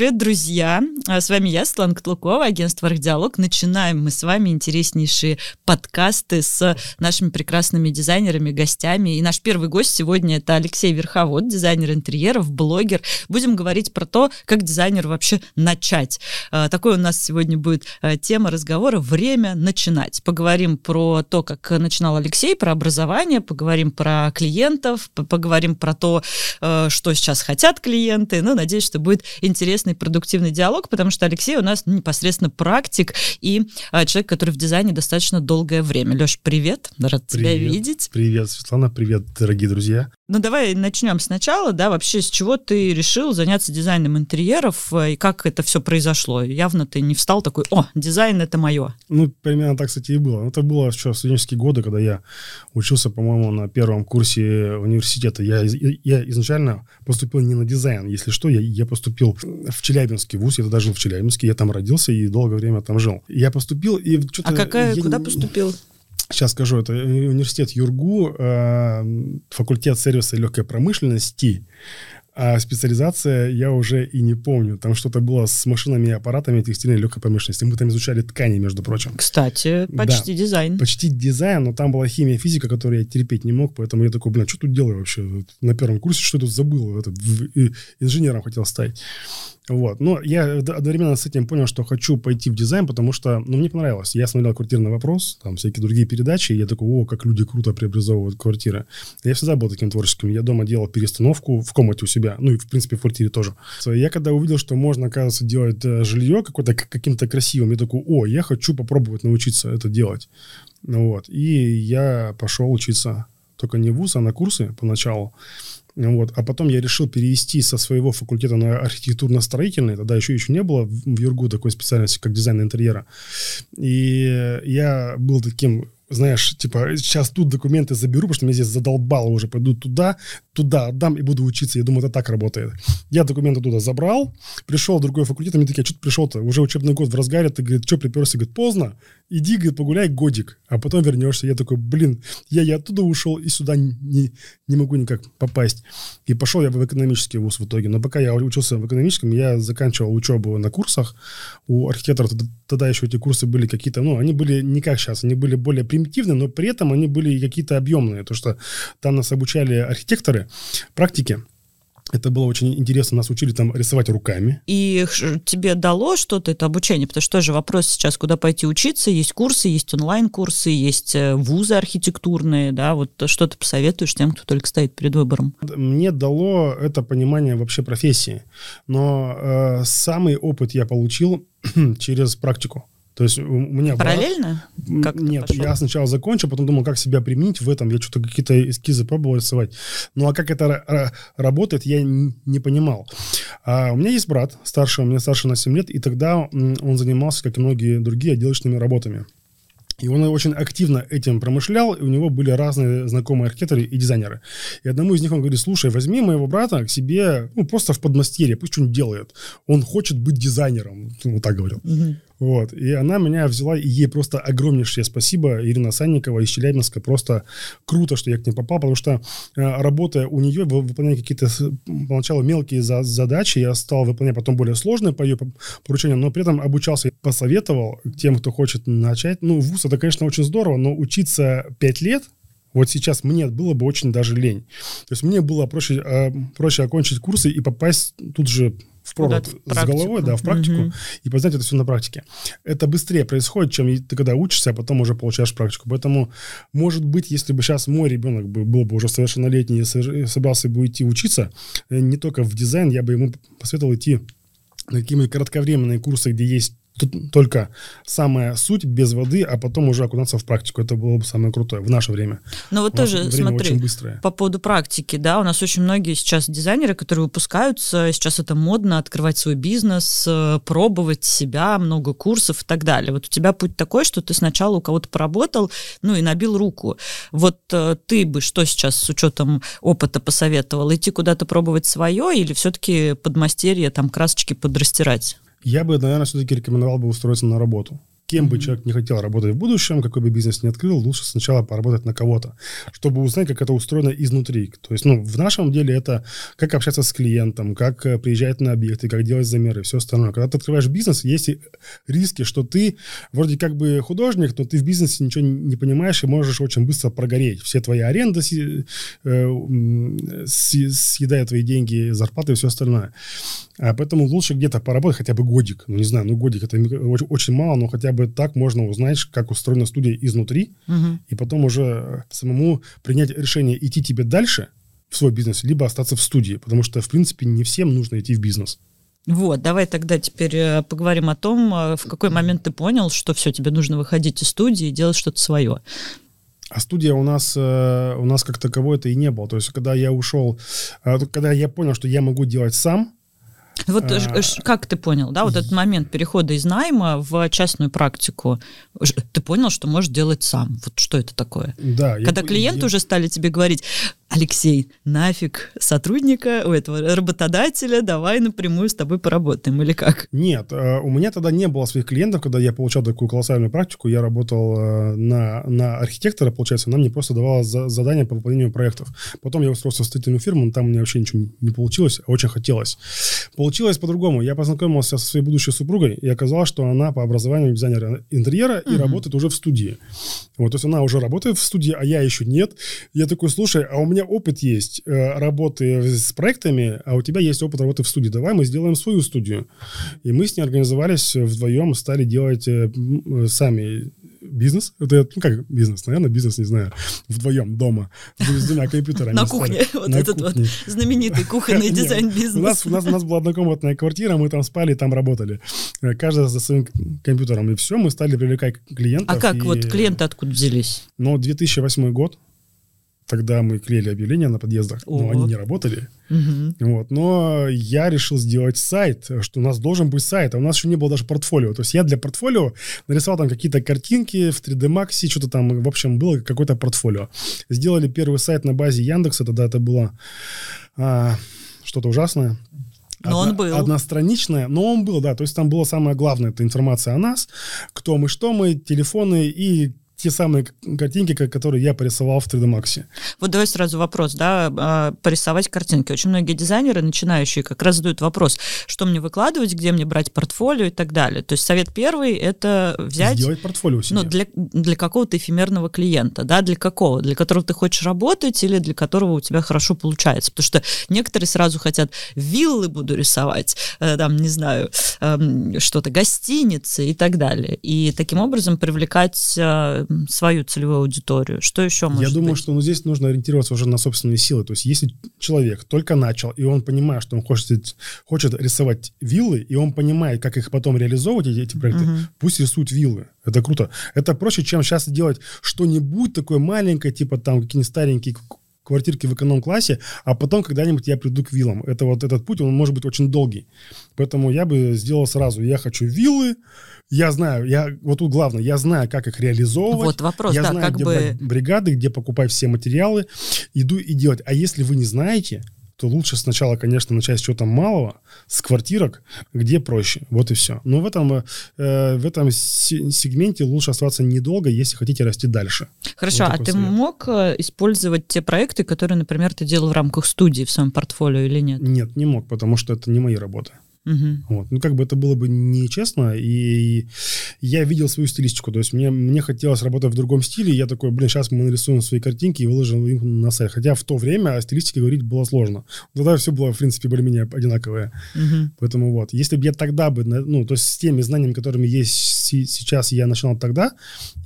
Привет, друзья! А, с вами я, Светлана Котлукова, агентство «Архдиалог». Начинаем мы с вами интереснейшие подкасты с нашими прекрасными дизайнерами, гостями. И наш первый гость сегодня это Алексей Верховод, дизайнер интерьеров, блогер. Будем говорить про то, как дизайнер вообще начать. А, такой у нас сегодня будет а, тема разговора «Время начинать». Поговорим про то, как начинал Алексей, про образование, поговорим про клиентов, поговорим про то, что сейчас хотят клиенты. Ну, надеюсь, что будет интересный, продуктивный диалог, потому что Алексей у нас непосредственно практик и а, человек, который в дизайне достаточно долгое время. Леш, привет, рад привет. тебя видеть. Привет, Светлана, привет, дорогие друзья. Ну, давай начнем сначала, да, вообще, с чего ты решил заняться дизайном интерьеров э, и как это все произошло? Явно ты не встал такой, о, дизайн — это мое. Ну, примерно так, кстати, и было. Это было еще в студенческие годы, когда я учился, по-моему, на первом курсе университета. Я, я изначально поступил не на дизайн. Если что, я, я поступил в Челябинский вуз, я тогда жил в Челябинске, я там родился и долгое время там жил. Я поступил и что-то... А какая, я, куда поступил? Сейчас скажу, это университет Юргу, э, факультет сервиса и легкой промышленности. А специализация я уже и не помню. Там что-то было с машинами и аппаратами текстильной и легкой промышленности. Мы там изучали ткани, между прочим. Кстати, почти да, дизайн. Почти дизайн, но там была химия, физика, которую я терпеть не мог, поэтому я такой, блин, что тут делаю вообще? На первом курсе что тут забыл? Это, инженером хотел стать. Вот. Но я одновременно с этим понял, что хочу пойти в дизайн, потому что, ну, мне понравилось. Я смотрел «Квартирный вопрос», там всякие другие передачи, и я такой, о, как люди круто преобразовывают квартиры. Я всегда был таким творческим. Я дома делал перестановку в комнате у себя, ну, и, в принципе, в квартире тоже. Я когда увидел, что можно, оказывается, делать э, жилье какое-то каким-то красивым, я такой, о, я хочу попробовать научиться это делать. Вот. И я пошел учиться только не в ВУЗ, а на курсы поначалу. Вот. А потом я решил перевести со своего факультета на архитектурно-строительный. Тогда еще, еще не было в Юргу такой специальности, как дизайн интерьера. И я был таким знаешь, типа, сейчас тут документы заберу, потому что меня здесь задолбало уже, пойду туда, туда отдам и буду учиться. Я думаю, это так работает. Я документы туда забрал, пришел в другой факультет, они такие, а что ты пришел-то? Уже учебный год в разгаре, ты, говорит, что приперся? Говорит, поздно, иди, говорит, погуляй годик, а потом вернешься. Я такой, блин, я и оттуда ушел, и сюда не, не могу никак попасть. И пошел я в экономический вуз в итоге. Но пока я учился в экономическом, я заканчивал учебу на курсах. У архитектора тогда еще эти курсы были какие-то, ну, они были не как сейчас, они были более примитивные, но при этом они были какие-то объемные. То, что там нас обучали архитекторы практики. Это было очень интересно. Нас учили там рисовать руками. И тебе дало что-то это обучение? Потому что тоже вопрос сейчас, куда пойти учиться. Есть курсы, есть онлайн-курсы, есть э, вузы архитектурные. Да, вот что ты посоветуешь тем, кто только стоит перед выбором? Мне дало это понимание вообще профессии. Но э, самый опыт я получил через практику. То есть у меня... Параллельно? Как Нет, пошел? я сначала закончил, потом думал, как себя применить в этом. Я что-то какие-то эскизы пробовал рисовать. Ну, а как это работает, я не понимал. А у меня есть брат старший, у меня старше на 7 лет, и тогда он занимался, как и многие другие, отделочными работами. И он очень активно этим промышлял, и у него были разные знакомые архитекторы и дизайнеры. И одному из них он говорит, слушай, возьми моего брата к себе, ну, просто в подмастерье, пусть что-нибудь делает. Он хочет быть дизайнером, вот так говорил. Угу. Вот. И она меня взяла, и ей просто огромнейшее спасибо. Ирина Санникова из Челябинска. Просто круто, что я к ней попал, потому что э, работая у нее, выполняя какие-то поначалу мелкие за задачи, я стал выполнять потом более сложные по ее поручениям, но при этом обучался, посоветовал тем, кто хочет начать. Ну, вуз это, конечно, очень здорово, но учиться 5 лет, вот сейчас мне было бы очень даже лень. То есть мне было проще, э, проще окончить курсы и попасть тут же в провод с головой, да, в практику, угу. и познать это все на практике. Это быстрее происходит, чем ты когда учишься, а потом уже получаешь практику. Поэтому, может быть, если бы сейчас мой ребенок был бы уже совершеннолетний и собрался бы идти учиться, э, не только в дизайн, я бы ему посоветовал идти на какие-нибудь кратковременные курсы, где есть Тут только самая суть без воды, а потом уже окунаться в практику. Это было бы самое крутое в наше время. Но вот тоже, смотри, по поводу практики, да, у нас очень многие сейчас дизайнеры, которые выпускаются, сейчас это модно, открывать свой бизнес, э, пробовать себя, много курсов и так далее. Вот у тебя путь такой, что ты сначала у кого-то поработал, ну и набил руку. Вот э, ты бы что сейчас с учетом опыта посоветовал? Идти куда-то пробовать свое или все-таки подмастерье, там, красочки подрастирать? Я бы, наверное, все-таки рекомендовал бы устроиться на работу. Кем бы человек не хотел работать в будущем, какой бы бизнес ни открыл, лучше сначала поработать на кого-то, чтобы узнать, как это устроено изнутри. То есть, ну, в нашем деле это как общаться с клиентом, как э, приезжать на объекты, как делать замеры, все остальное. Когда ты открываешь бизнес, есть риски, что ты вроде как бы художник, но ты в бизнесе ничего не понимаешь и можешь очень быстро прогореть. Все твои аренды э, съедают твои деньги, зарплаты и все остальное. А поэтому лучше где-то поработать хотя бы годик. Ну, не знаю, ну, годик это очень мало, но хотя бы так можно узнать, как устроена студия изнутри, угу. и потом уже самому принять решение, идти тебе дальше в свой бизнес, либо остаться в студии, потому что, в принципе, не всем нужно идти в бизнес. Вот, давай тогда теперь э, поговорим о том, э, в какой момент ты понял, что все, тебе нужно выходить из студии и делать что-то свое. А студия у нас, э, у нас как таковой это и не было. То есть, когда я ушел, когда я понял, что я могу делать сам, вот а... как ты понял, да, вот этот момент перехода из найма в частную практику, ты понял, что можешь делать сам. Вот что это такое? Да. Когда я, клиенты я... уже стали тебе говорить, Алексей, нафиг сотрудника у этого работодателя, давай напрямую с тобой поработаем, или как? Нет, э, у меня тогда не было своих клиентов, когда я получал такую колоссальную практику, я работал э, на, на архитектора, получается, она мне просто давала задания по выполнению проектов. Потом я устроился в строительную фирму, но там у меня вообще ничего не получилось, а очень хотелось. Получилось по-другому. Я познакомился со своей будущей супругой, и оказалось, что она по образованию дизайнер интерьера и mm работает уже в студии. Вот, то есть она уже работает в студии, а я еще нет. Я такой, слушай, а у меня опыт есть э, работы с проектами, а у тебя есть опыт работы в студии. Давай мы сделаем свою студию. И мы с ней организовались вдвоем, стали делать э, сами бизнес. Это, ну как бизнес, наверное, бизнес, не знаю, вдвоем дома с двумя компьютерами. На кухне. Вот этот вот знаменитый кухонный дизайн-бизнес. У нас, у, нас, у нас была однокомнатная квартира, мы там спали, там работали. Э, каждый за своим компьютером. И все, мы стали привлекать клиентов. А как вот клиенты откуда взялись? Ну, 2008 год. Тогда мы клеили объявления на подъездах, О. но они не работали. Угу. Вот. Но я решил сделать сайт, что у нас должен быть сайт, а у нас еще не было даже портфолио. То есть я для портфолио нарисовал там какие-то картинки в 3D Max, что-то там, в общем, было какое-то портфолио. Сделали первый сайт на базе Яндекса, тогда это было а, что-то ужасное. Но Одна, он был. Одностраничное, но он был, да. То есть там было самое главное, это информация о нас, кто мы, что мы, телефоны и те самые картинки, которые я порисовал в 3D Max. Вот давай сразу вопрос, да, а, порисовать картинки. Очень многие дизайнеры, начинающие, как раз задают вопрос, что мне выкладывать, где мне брать портфолио и так далее. То есть совет первый – это взять... Сделать портфолио себе. Ну, для, для какого-то эфемерного клиента, да, для какого? Для которого ты хочешь работать или для которого у тебя хорошо получается? Потому что некоторые сразу хотят виллы буду рисовать, э, там, не знаю, эм, что-то, гостиницы и так далее. И таким образом привлекать э, свою целевую аудиторию? Что еще может Я думаю, быть? что ну, здесь нужно ориентироваться уже на собственные силы. То есть если человек только начал, и он понимает, что он хочет, хочет рисовать виллы, и он понимает, как их потом реализовывать, эти, эти проекты, угу. пусть рисуют виллы. Это круто. Это проще, чем сейчас делать что-нибудь такое маленькое, типа там какие-нибудь старенькие квартирки в эконом-классе, а потом когда-нибудь я приду к виллам. Это вот этот путь, он может быть очень долгий. Поэтому я бы сделал сразу, я хочу виллы, я знаю, я вот тут главное, я знаю, как их реализовывать. Вот вопрос, я да, знаю, как где бы... брать бригады, где покупать все материалы, иду и делать. А если вы не знаете, то лучше сначала, конечно, начать с чего-то малого, с квартирок, где проще. Вот и все. Но в этом, э, в этом сегменте лучше оставаться недолго, если хотите расти дальше. Хорошо, вот а ты совет. мог э, использовать те проекты, которые, например, ты делал в рамках студии в своем портфолио или нет? Нет, не мог, потому что это не мои работы. Угу. Вот. Ну, как бы это было бы нечестно, и я видел свою стилистику, то есть мне, мне хотелось работать в другом стиле, и я такой, блин, сейчас мы нарисуем свои картинки и выложим их на сайт. Хотя в то время о стилистике говорить было сложно. Тогда все было, в принципе, более-менее одинаковое. Угу. Поэтому вот, если бы я тогда бы, ну, то есть с теми знаниями, которыми есть сейчас, я начинал тогда,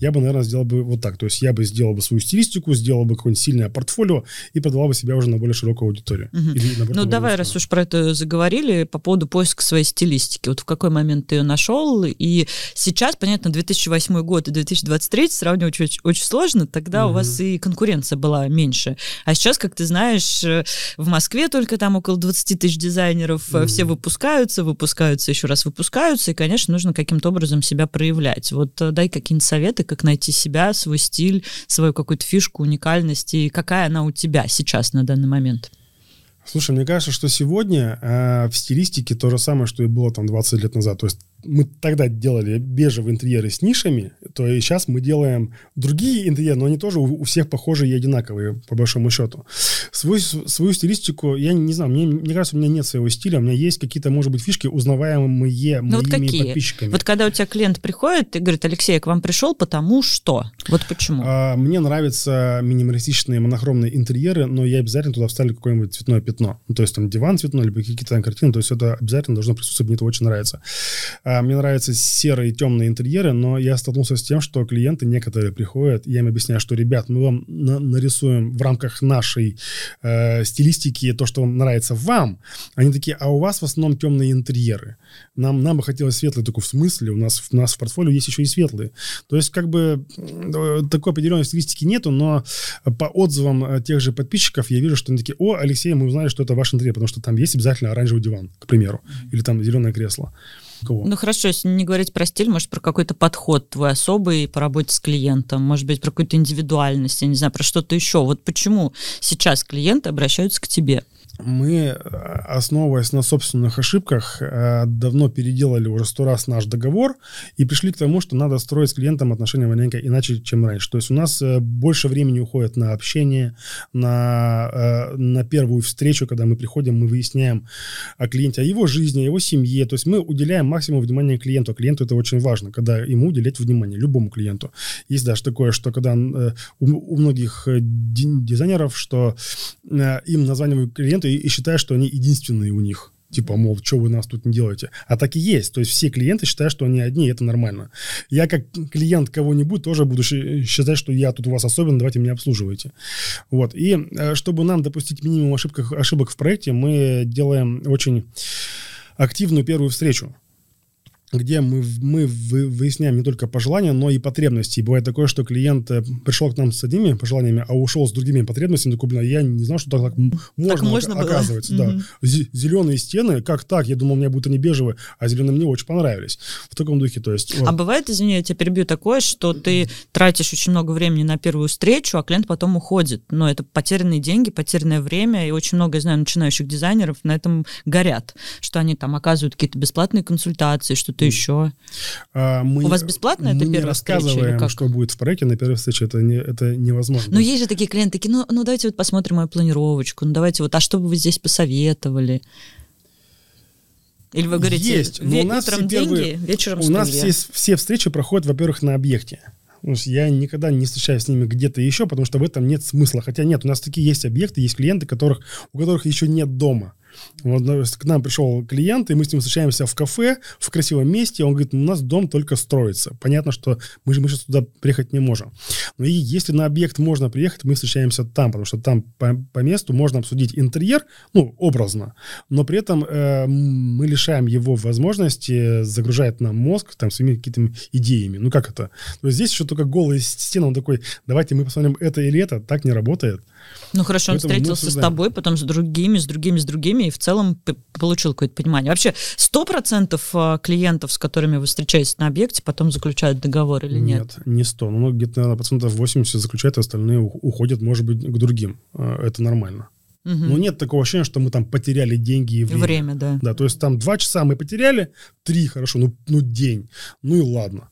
я бы, наверное, сделал бы вот так. То есть я бы сделал бы свою стилистику, сделал бы какое-нибудь сильное портфолио и продавал бы себя уже на более широкую аудиторию. Угу. Или, наоборот, ну, давай, раз уж про это заговорили, по поводу поиска поиск своей стилистики. Вот в какой момент ты ее нашел? И сейчас, понятно, 2008 год и 2023 сравнивать очень, очень сложно. Тогда угу. у вас и конкуренция была меньше. А сейчас, как ты знаешь, э, в Москве только там около 20 тысяч дизайнеров. Угу. Все выпускаются, выпускаются, еще раз выпускаются. И, конечно, нужно каким-то образом себя проявлять. Вот э, дай какие-нибудь советы, как найти себя, свой стиль, свою какую-то фишку, уникальность. И какая она у тебя сейчас на данный момент? Слушай, мне кажется, что сегодня э, в стилистике то же самое, что и было там 20 лет назад. То есть мы тогда делали бежевые интерьеры с нишами, то и сейчас мы делаем другие интерьеры, но они тоже у, у всех похожие и одинаковые, по большому счету. Свою, свою стилистику, я не знаю, мне, мне кажется, у меня нет своего стиля, у меня есть какие-то, может быть, фишки, узнаваемые ну, моими вот какие? подписчиками. Вот когда у тебя клиент приходит и говорит, Алексей, я к вам пришел, потому что? Вот почему? А, мне нравятся минималистичные монохромные интерьеры, но я обязательно туда вставлю какое-нибудь цветное пятно. Ну, то есть там диван цветной, либо какие-то там картины, то есть это обязательно должно присутствовать, мне это очень нравится. А, мне нравятся серые темные интерьеры, но я столкнулся с тем, что клиенты некоторые приходят, я им объясняю, что, ребят, мы вам на нарисуем в рамках нашей э, стилистики то, что вам нравится вам. Они такие, а у вас в основном темные интерьеры. Нам, нам бы хотелось светлые, только в смысле, у нас, у нас в портфолио есть еще и светлые. То есть, как бы, такой определенной стилистики нету, но по отзывам э, тех же подписчиков я вижу, что они такие, о, Алексей, мы узнали, что это ваш интерьер, потому что там есть обязательно оранжевый диван, к примеру, или там зеленое кресло. Кого? Ну хорошо, если не говорить про стиль, может, про какой-то подход твой особый по работе с клиентом, может быть, про какую-то индивидуальность, я не знаю, про что-то еще. Вот почему сейчас клиенты обращаются к тебе? Мы, э, основываясь на собственных ошибках, э, давно переделали уже сто раз наш договор и пришли к тому, что надо строить с клиентом отношения маленько иначе, чем раньше. То есть у нас э, больше времени уходит на общение, на, на первую встречу, когда мы приходим, мы выясняем о клиенте, о его жизни, о его семье. То есть мы уделяем максимум внимания клиенту. А клиенту это очень важно, когда ему уделять внимание, любому клиенту. Есть даже такое, что когда у, у многих дизайнеров, что им названивают клиент и, и считают, что они единственные у них. Типа, мол, что вы нас тут не делаете? А так и есть. То есть все клиенты считают, что они одни, и это нормально. Я как клиент кого-нибудь тоже буду считать, что я тут у вас особенный, давайте меня обслуживайте. Вот. И э, чтобы нам допустить минимум ошибок, ошибок в проекте, мы делаем очень активную первую встречу где мы, мы выясняем не только пожелания, но и потребности. И бывает такое, что клиент э, пришел к нам с одними пожеланиями, а ушел с другими потребностями. Такой, блин, я не знал, что так, так можно, так можно оказывается. Было. Да. Mm-hmm. Зеленые стены, как так? Я думал, у меня будут они бежевые, а зеленые мне очень понравились. В таком духе, то есть... Вот. А бывает, извини, я тебя перебью, такое, что ты тратишь очень много времени на первую встречу, а клиент потом уходит. Но это потерянные деньги, потерянное время, и очень много, я знаю, начинающих дизайнеров на этом горят, что они там оказывают какие-то бесплатные консультации, что-то что еще? А, мы, У вас бесплатно это первая рассказываем, встреча, что будет в проекте на первой встрече, это, не, это невозможно. Но есть же такие клиенты, такие, ну, ну давайте вот посмотрим мою планировочку, ну давайте вот, а что бы вы здесь посоветовали? Или вы говорите, есть, но у нас утром первые, деньги, вечером У нас все, все встречи проходят, во-первых, на объекте. Я никогда не встречаюсь с ними где-то еще, потому что в этом нет смысла. Хотя нет, у нас такие есть объекты, есть клиенты, которых, у которых еще нет дома. Вот к нам пришел клиент, и мы с ним встречаемся в кафе, в красивом месте. Он говорит, у нас дом только строится. Понятно, что мы же мы сейчас туда приехать не можем. Но и если на объект можно приехать, мы встречаемся там, потому что там по, по месту можно обсудить интерьер, ну, образно, но при этом э, мы лишаем его возможности загружать нам мозг там своими какими-то идеями. Ну, как это? То есть здесь еще только голые стены, он такой, давайте мы посмотрим это или это, так не работает. Ну хорошо, он Поэтому встретился с тобой, потом с другими, с другими, с другими, и в целом получил какое-то понимание. Вообще, сто процентов а, клиентов, с которыми вы встречаетесь на объекте, потом заключают договор или нет? Нет, не сто. Ну, где-то, наверное, процентов 80 заключают, а остальные уходят, может быть, к другим. А, это нормально. Угу. Но нет такого ощущения, что мы там потеряли деньги и время. Время, да. Да, то есть там два часа мы потеряли, три, хорошо, ну, ну день, ну и ладно.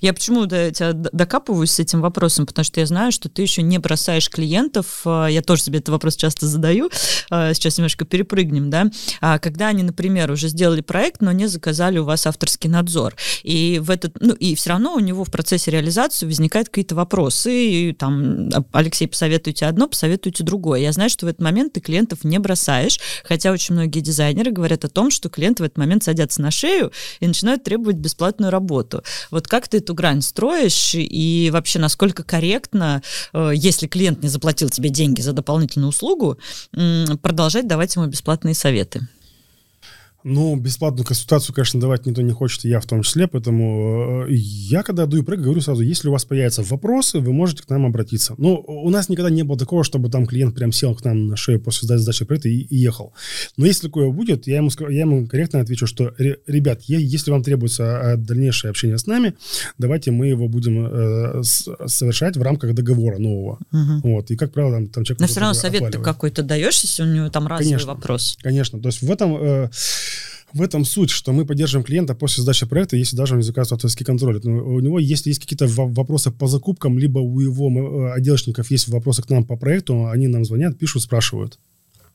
Я почему тебя докапываюсь с этим вопросом, потому что я знаю, что ты еще не бросаешь клиентов. А, я тоже себе этот вопрос часто задаю. А, сейчас немножко перепрыгнем, да. А, когда они, например, уже сделали проект, но не заказали у вас авторский надзор. И в этот, ну, и все равно у него в процессе реализации возникают какие-то вопросы. И там, Алексей, посоветуйте одно, посоветуйте другое. Я знаю, что в этот момент ты клиентов не бросаешь, хотя очень многие дизайнеры говорят о том, что клиенты в этот момент садятся на шею и начинают требовать бесплатную работу. Вот как ты эту грань строишь и вообще насколько корректно, э, если клиент не заплатил тебе деньги за дополнительную услугу, продолжать давать ему бесплатные советы? Ну, бесплатную консультацию, конечно, давать никто не хочет, я в том числе, поэтому э, я, когда даю проект, говорю сразу, если у вас появятся вопросы, вы можете к нам обратиться. Но у нас никогда не было такого, чтобы там клиент прям сел к нам на шею после сдачи проекта и, и ехал. Но если такое будет, я ему, я ему корректно отвечу, что, ребят, если вам требуется а, дальнейшее общение с нами, давайте мы его будем э, совершать в рамках договора нового. Угу. Вот. И, как правило, там, там человек... Но все равно совет ты какой-то даешь, если у него там разовый конечно, вопрос. Конечно. То есть в этом... Э, В этом суть, что мы поддерживаем клиента после сдачи проекта, если даже он заказывает авторский контроль. Но у него, если есть какие-то вопросы по закупкам, либо у его э, отделочников есть вопросы к нам по проекту, они нам звонят, пишут, спрашивают.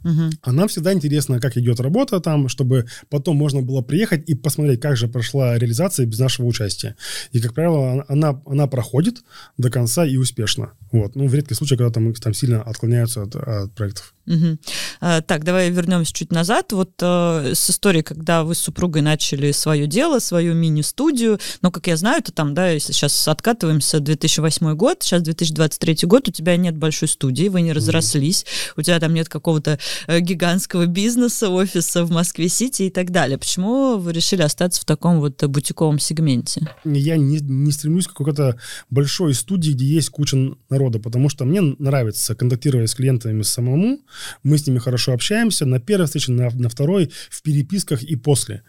Угу. А нам всегда интересно, как идет работа там, чтобы потом можно было приехать и посмотреть, как же прошла реализация без нашего участия. И, как правило, она, она проходит до конца и успешно. Вот. Ну, в редких случаях, когда там, там сильно отклоняются от, от проектов. Угу. А, так, давай вернемся чуть назад. Вот а, с историей, когда вы с супругой начали свое дело, свою мини-студию. Но, как я знаю, то там, да, если сейчас откатываемся, 2008 год, сейчас 2023 год, у тебя нет большой студии, вы не разрослись, у тебя там нет какого-то э, гигантского бизнеса, офиса в Москве-Сити и так далее. Почему вы решили остаться в таком вот бутиковом сегменте? Я не, не стремлюсь к какой-то большой студии, где есть куча народа, потому что мне нравится контактировать с клиентами самому, мы с ними хорошо общаемся на первой встрече, на, на второй, в переписках и после.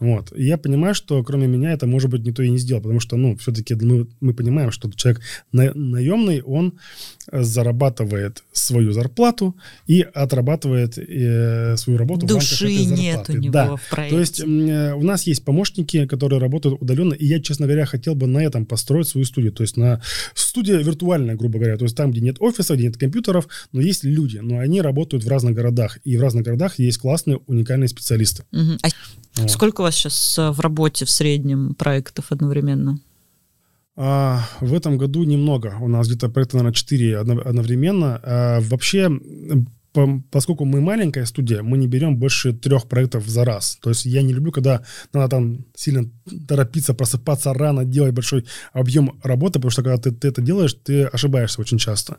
Вот. И я понимаю, что кроме меня это, может быть, никто и не сделал, потому что, ну, все-таки мы, мы понимаем, что человек на, наемный, он зарабатывает свою зарплату и отрабатывает э, свою работу Души в рамках этой нет у него да. в проекте. То есть э, у нас есть помощники, которые работают удаленно, и я, честно говоря, хотел бы на этом построить свою студию. То есть на студия виртуальная, грубо говоря, то есть там, где нет офиса, где нет компьютеров, но есть люди, но они работают в разных городах, и в разных городах есть классные, уникальные специалисты. Угу. А вот. сколько у вас сейчас э, в работе в среднем проектов одновременно? А, в этом году немного. У нас где-то проекта, наверное, 4 одновременно. А, вообще поскольку мы маленькая студия, мы не берем больше трех проектов за раз. То есть я не люблю, когда надо там сильно торопиться, просыпаться рано, делать большой объем работы, потому что когда ты, ты это делаешь, ты ошибаешься очень часто.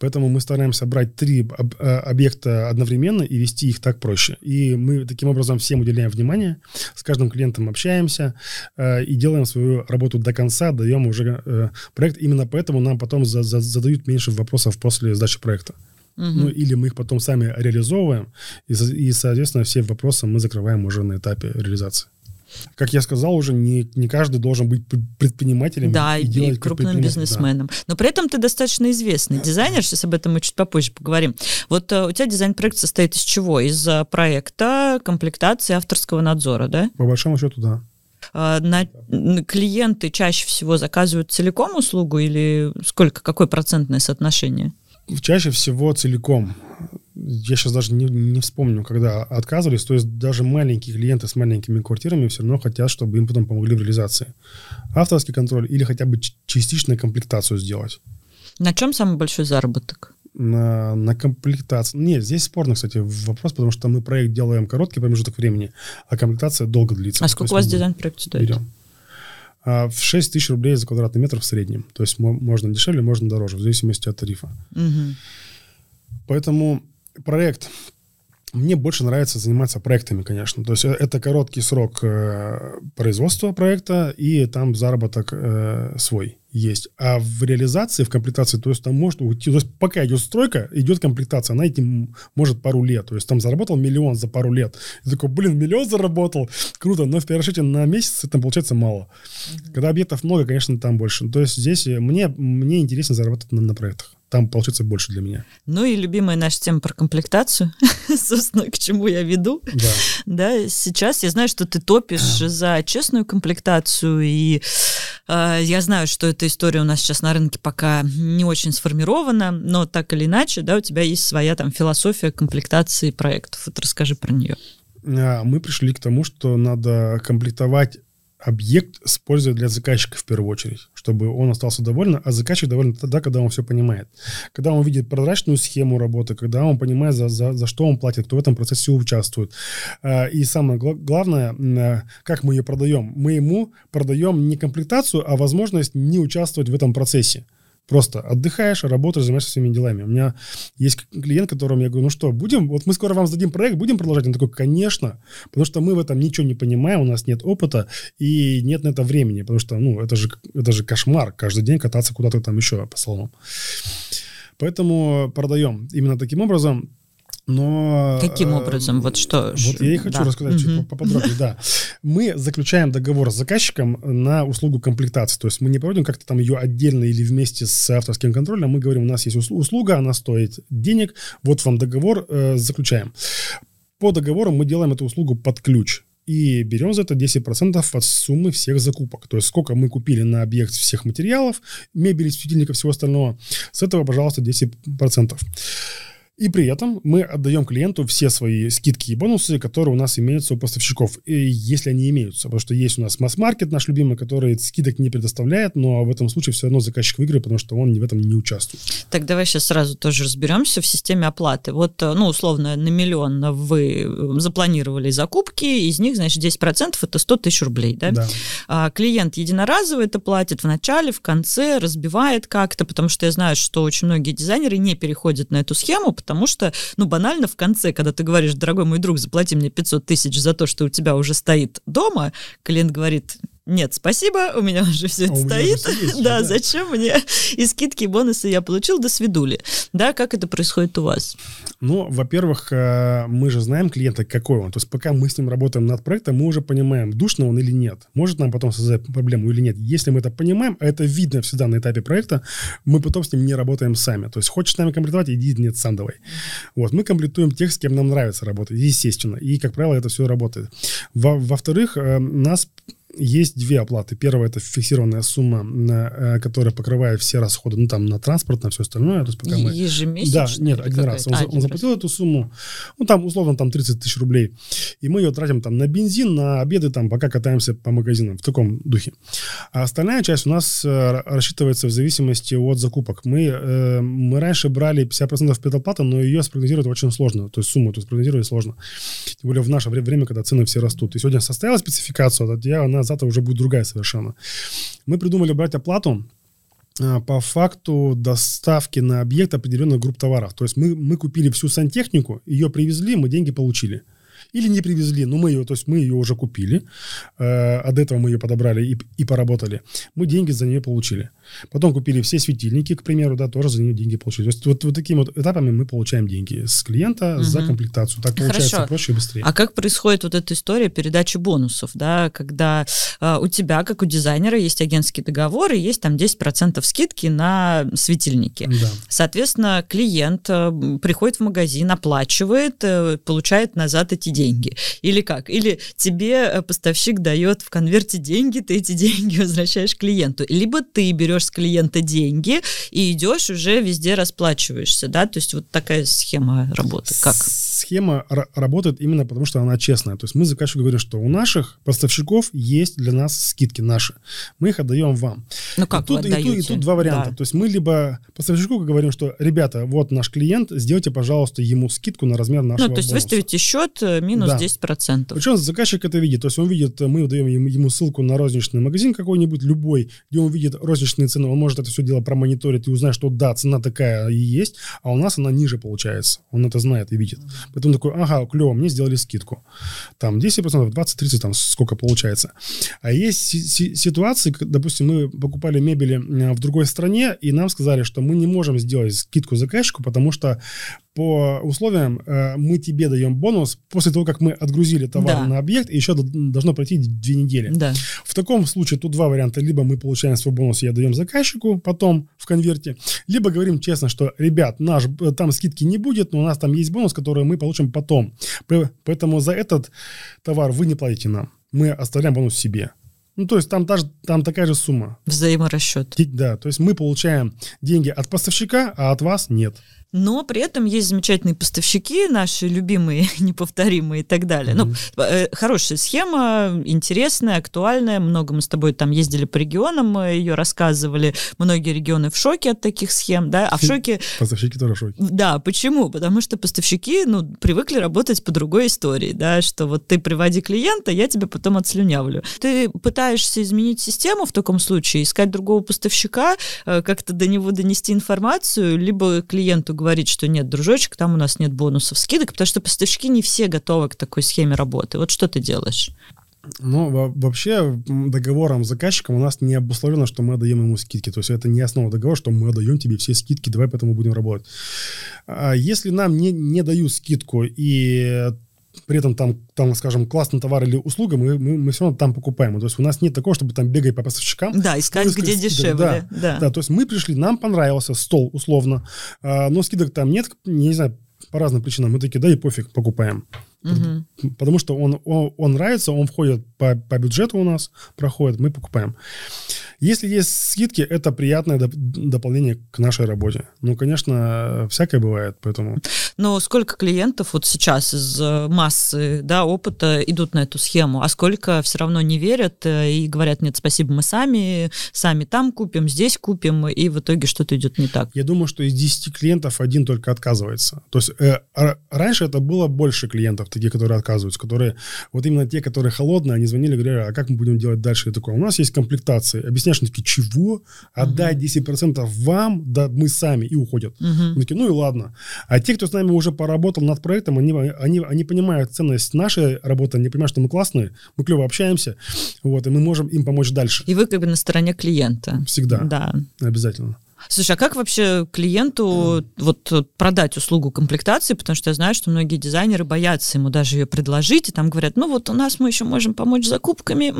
Поэтому мы стараемся брать три об, э, объекта одновременно и вести их так проще. И мы таким образом всем уделяем внимание, с каждым клиентом общаемся э, и делаем свою работу до конца, даем уже э, проект. Именно поэтому нам потом за, за, задают меньше вопросов после сдачи проекта. Угу. Ну, или мы их потом сами реализовываем, и, и, соответственно, все вопросы мы закрываем уже на этапе реализации. Как я сказал уже, не, не каждый должен быть предпринимателем. Да, и, и крупным бизнесменом. Да. Но при этом ты достаточно известный дизайнер, сейчас об этом мы чуть попозже поговорим. Вот uh, у тебя дизайн-проект состоит из чего? Из uh, проекта, комплектации, авторского надзора, да? По большому счету, да. Uh, на, клиенты чаще всего заказывают целиком услугу или сколько, какое процентное соотношение? Чаще всего целиком. Я сейчас даже не, не вспомню, когда отказывались. То есть даже маленькие клиенты с маленькими квартирами все равно хотят, чтобы им потом помогли в реализации. Авторский контроль или хотя бы частичную комплектацию сделать. На чем самый большой заработок? На, на комплектации. Нет, здесь спорный, кстати, вопрос, потому что мы проект делаем короткий промежуток времени, а комплектация долго длится. А сколько у вас дизайн-проект стоит? Берем. А в 6 тысяч рублей за квадратный метр в среднем. То есть можно дешевле, можно дороже, в зависимости от тарифа. Угу. Поэтому проект мне больше нравится заниматься проектами, конечно. То есть э, это короткий срок э, производства проекта, и там заработок э, свой есть. А в реализации, в комплектации, то есть там может уйти, то есть пока идет стройка, идет комплектация, она этим может пару лет. То есть там заработал миллион за пару лет. И такой, блин, миллион заработал, круто, но в перерасчете на месяц это получается мало. Mm-hmm. Когда объектов много, конечно, там больше. То есть здесь мне, мне интересно заработать на, на проектах там получится больше для меня. Ну и любимая наша тема про комплектацию, собственно, к чему я веду. Да. да, сейчас я знаю, что ты топишь за честную комплектацию, и э, я знаю, что эта история у нас сейчас на рынке пока не очень сформирована, но так или иначе, да, у тебя есть своя там философия комплектации проектов. Вот расскажи про нее. А, мы пришли к тому, что надо комплектовать объект использовать для заказчика в первую очередь, чтобы он остался доволен, а заказчик доволен тогда, когда он все понимает. Когда он видит прозрачную схему работы, когда он понимает, за, за, за что он платит, кто в этом процессе участвует. А, и самое главное, а, как мы ее продаем. Мы ему продаем не комплектацию, а возможность не участвовать в этом процессе. Просто отдыхаешь, работаешь, занимаешься своими делами. У меня есть клиент, которому я говорю, ну что, будем, вот мы скоро вам сдадим проект, будем продолжать? Он такой, конечно, потому что мы в этом ничего не понимаем, у нас нет опыта и нет на это времени, потому что, ну, это же, это же кошмар, каждый день кататься куда-то там еще по салонам. Поэтому продаем именно таким образом. Но... Каким э, образом? Вот что? Вот я и хочу да. рассказать угу. чуть поподробнее. Да. Мы заключаем договор с заказчиком на услугу комплектации. То есть мы не проводим как-то там ее отдельно или вместе с авторским контролем. Мы говорим, у нас есть услуга, она стоит денег, вот вам договор, э, заключаем. По договору мы делаем эту услугу под ключ. И и берем за это 10% от суммы всех закупок. То есть сколько мы купили на объект всех материалов, мебели, светильников, всего остального, с этого, пожалуйста, 10%. И при этом мы отдаем клиенту все свои скидки и бонусы, которые у нас имеются у поставщиков, и если они имеются. Потому что есть у нас масс-маркет наш любимый, который скидок не предоставляет, но в этом случае все равно заказчик выиграет, потому что он в этом не участвует. Так давай сейчас сразу тоже разберемся в системе оплаты. Вот, э, ну, условно, на миллион вы э, запланировали закупки, из них, значит, 10% это 100 тысяч рублей, да? Да. А клиент единоразово это платит в начале, в конце, разбивает как-то, потому что я знаю, что очень многие дизайнеры не переходят на эту схему, потому потому что, ну, банально в конце, когда ты говоришь, дорогой мой друг, заплати мне 500 тысяч за то, что у тебя уже стоит дома, клиент говорит, нет, спасибо, у меня уже все а это стоит. Есть, да, да, зачем мне? И скидки, и бонусы я получил, до свидули. Да, как это происходит у вас? Ну, во-первых, э, мы же знаем клиента, какой он. То есть пока мы с ним работаем над проектом, мы уже понимаем, душно он или нет. Может нам потом создать проблему или нет. Если мы это понимаем, а это видно всегда на этапе проекта, мы потом с ним не работаем сами. То есть хочешь с нами комплектовать, иди нет сам давай. Вот, мы комплектуем тех, с кем нам нравится работать, естественно. И, как правило, это все работает. Во-вторых, э, нас есть две оплаты. Первая это фиксированная сумма, э, которая покрывает все расходы, ну там на транспорт, на все остальное. То есть пока мы... Ежемесячно? Да, нет, один раз. Он, а, он заплатил раз. эту сумму, ну там условно там 30 тысяч рублей, и мы ее тратим там на бензин, на обеды, там пока катаемся по магазинам в таком духе. А остальная часть у нас э, рассчитывается в зависимости от закупок. Мы, э, мы раньше брали 50% предоплаты, но ее спрогнозировать очень сложно, то есть сумму то есть спрогнозировать сложно. Тем более в наше время, когда цены все растут. И сегодня состояла спецификация, вот я, она завтра уже будет другая совершенно. Мы придумали брать оплату а, по факту доставки на объект определенных групп товаров. То есть мы, мы купили всю сантехнику, ее привезли, мы деньги получили или не привезли, но мы ее, то есть мы ее уже купили, э, до этого мы ее подобрали и, и поработали, мы деньги за нее получили. Потом купили все светильники, к примеру, да, тоже за нее деньги получили. То есть вот, вот такими вот этапами мы получаем деньги с клиента угу. за комплектацию. Так получается Хорошо. проще и быстрее. А как происходит вот эта история передачи бонусов, да, когда э, у тебя, как у дизайнера, есть агентский договор и есть там 10% скидки на светильники. Да. Соответственно, клиент э, приходит в магазин, оплачивает, э, получает назад эти деньги. Или как? Или тебе э, поставщик дает в конверте деньги, ты эти деньги возвращаешь клиенту. Либо ты берешь с клиента деньги и идешь уже везде расплачиваешься, да? То есть вот такая схема работы. Как? Схема работает именно потому, что она честная. То есть мы заказчику говорим, что у наших поставщиков есть для нас скидки наши. Мы их отдаем вам. Ну как и тут, и тут, и тут два варианта. Да. То есть мы либо поставщику говорим, что, ребята, вот наш клиент, сделайте, пожалуйста, ему скидку на размер нашего Ну, то есть бонуса. выставите счет, э, минус да. 10%. Причем заказчик это видит. То есть он видит, мы даем ему, ссылку на розничный магазин какой-нибудь, любой, где он видит розничные цены. Он может это все дело промониторить и узнать, что да, цена такая и есть, а у нас она ниже получается. Он это знает и видит. Поэтому такой, ага, клево, мне сделали скидку. Там 10%, 20-30, там сколько получается. А есть ситуации, допустим, мы покупали мебели в другой стране, и нам сказали, что мы не можем сделать скидку заказчику, потому что по условиям э, мы тебе даем бонус после того, как мы отгрузили товар да. на объект, и еще должно пройти две недели. Да. В таком случае тут два варианта. Либо мы получаем свой бонус и отдаем заказчику потом в конверте, либо говорим честно, что, ребят, наш, э, там скидки не будет, но у нас там есть бонус, который мы получим потом. Поэтому за этот товар вы не платите нам. Мы оставляем бонус себе. Ну, то есть там, та же, там такая же сумма. Взаиморасчет. Да, то есть мы получаем деньги от поставщика, а от вас нет но при этом есть замечательные поставщики, наши любимые, неповторимые и так далее. Mm-hmm. Ну, э, хорошая схема, интересная, актуальная. Много мы с тобой там ездили по регионам, ее рассказывали. Многие регионы в шоке от таких схем, да, а в шоке... Поставщики тоже в шоке. Да, почему? Потому что поставщики, ну, привыкли работать по другой истории, да, что вот ты приводи клиента, я тебе потом отслюнявлю. Ты пытаешься изменить систему в таком случае, искать другого поставщика, э, как-то до него донести информацию, либо клиенту говорить, что нет, дружочек, там у нас нет бонусов, скидок, потому что поставщики не все готовы к такой схеме работы. Вот что ты делаешь? Ну, вообще, договором с заказчиком у нас не обусловлено, что мы отдаем ему скидки. То есть это не основа договора, что мы отдаем тебе все скидки, давай поэтому будем работать. А если нам не, не дают скидку и при этом там, там, скажем, классный товар или услуга, мы, мы, мы все равно там покупаем. То есть у нас нет такого, чтобы там бегать по поставщикам. Да, искать, ну, где дешевле. Да, да. да, то есть мы пришли, нам понравился стол, условно, а, но скидок там нет, не знаю, по разным причинам. Мы такие, да и пофиг, покупаем. Угу. Потому что он, он, он нравится, он входит по, по бюджету у нас, проходит, мы покупаем. Если есть скидки, это приятное доп- дополнение к нашей работе. Ну, конечно, всякое бывает, поэтому... Но сколько клиентов вот сейчас из э, массы да, опыта идут на эту схему, а сколько все равно не верят э, и говорят, нет, спасибо, мы сами, сами там купим, здесь купим, и в итоге что-то идет не так? Я думаю, что из 10 клиентов один только отказывается. То есть э, раньше это было больше клиентов, такие, которые отказываются, которые, вот именно те, которые холодные, они звонили, говорили, а как мы будем делать дальше? Я такой, у нас есть комплектации. Объясняешь, они такие, чего? Отдать uh-huh. 10% вам, да мы сами, и уходят. Uh-huh. такие, ну и ладно. А те, кто с нами уже поработал над проектом, они, они, они понимают ценность нашей работы, они понимают, что мы классные, мы клево общаемся, вот, и мы можем им помочь дальше. И вы как бы на стороне клиента. Всегда. Да. Обязательно. Слушай, а как вообще клиенту вот продать услугу комплектации? Потому что я знаю, что многие дизайнеры боятся ему даже ее предложить, и там говорят, ну вот у нас мы еще можем помочь с закупками.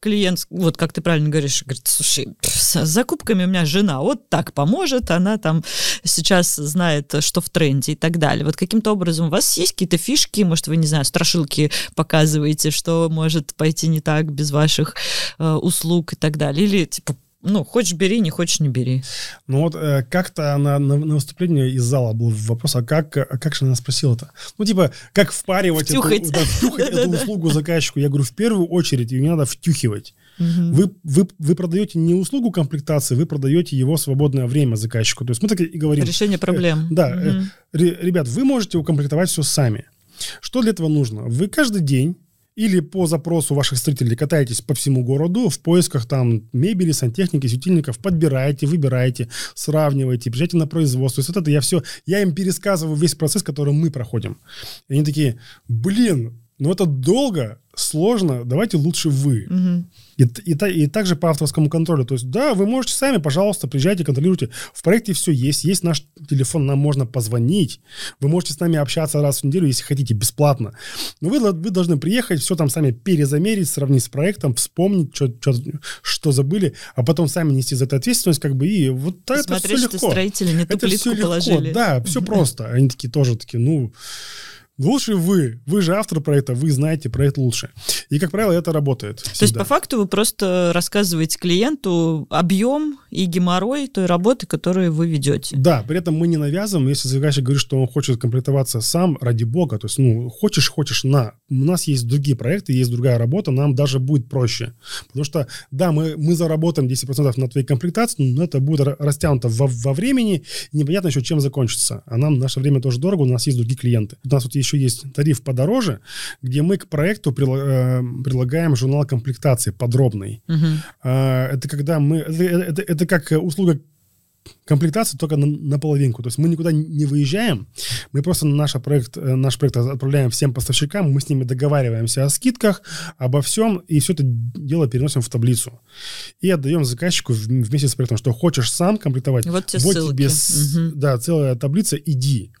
Клиент, вот как ты правильно говоришь, говорит, слушай, с закупками у меня жена вот так поможет, она там сейчас знает, что в тренде и так далее. Вот каким-то образом у вас есть какие-то фишки, может, вы, не знаю, страшилки показываете, что может пойти не так без ваших э, услуг и так далее? Или, типа, ну, хочешь бери, не хочешь не бери. Ну вот э, как-то на, на, на выступлении из зала был вопрос, а как, а как же она спросила-то? Ну, типа, как впаривать втюхать. эту, да, втюхать эту услугу заказчику? Я говорю, в первую очередь ее надо втюхивать. Вы, вы, вы продаете не услугу комплектации, вы продаете его свободное время заказчику. То есть мы так и говорим. Решение проблем. Э, да. Э, ребят, вы можете укомплектовать все сами. Что для этого нужно? Вы каждый день или по запросу ваших зрителей катаетесь по всему городу в поисках там мебели, сантехники, светильников, подбираете, выбираете, сравниваете, приезжаете на производство. То есть вот это я все, я им пересказываю весь процесс, который мы проходим. И они такие, блин, ну это долго, сложно, давайте лучше вы. Угу. И, и, и также по авторскому контролю. То есть, да, вы можете сами, пожалуйста, приезжайте, контролируйте. В проекте все есть. Есть наш телефон, нам можно позвонить. Вы можете с нами общаться раз в неделю, если хотите, бесплатно. Но вы, вы должны приехать, все там сами перезамерить, сравнить с проектом, вспомнить, что, что, что забыли, а потом сами нести за это ответственность, как бы, и вот Смотреть, это все легко. что строители не ту это плитку все положили. Легко, да, все просто. Они такие тоже такие, ну... Лучше вы. Вы же автор проекта, вы знаете проект лучше. И, как правило, это работает. Всегда. То есть, по факту, вы просто рассказываете клиенту объем и геморрой той работы, которую вы ведете. Да, при этом мы не навязываем. Если заказчик говорит, что он хочет комплектоваться сам, ради бога, то есть, ну, хочешь, хочешь, на. У нас есть другие проекты, есть другая работа, нам даже будет проще. Потому что, да, мы, мы заработаем 10% на твоей комплектации, но это будет растянуто во, во времени, непонятно еще, чем закончится. А нам наше время тоже дорого, у нас есть другие клиенты. У нас вот еще есть тариф подороже, где мы к проекту э, прилагаем журнал комплектации подробный. Угу. Это когда мы... Это, это, это как услуга комплектации только на, на половинку. То есть мы никуда не выезжаем, мы просто наш проект, э, наш проект отправляем всем поставщикам, мы с ними договариваемся о скидках, обо всем, и все это дело переносим в таблицу. И отдаем заказчику вместе с проектом, что хочешь сам комплектовать, вот вот тебе угу. да, целая таблица, иди.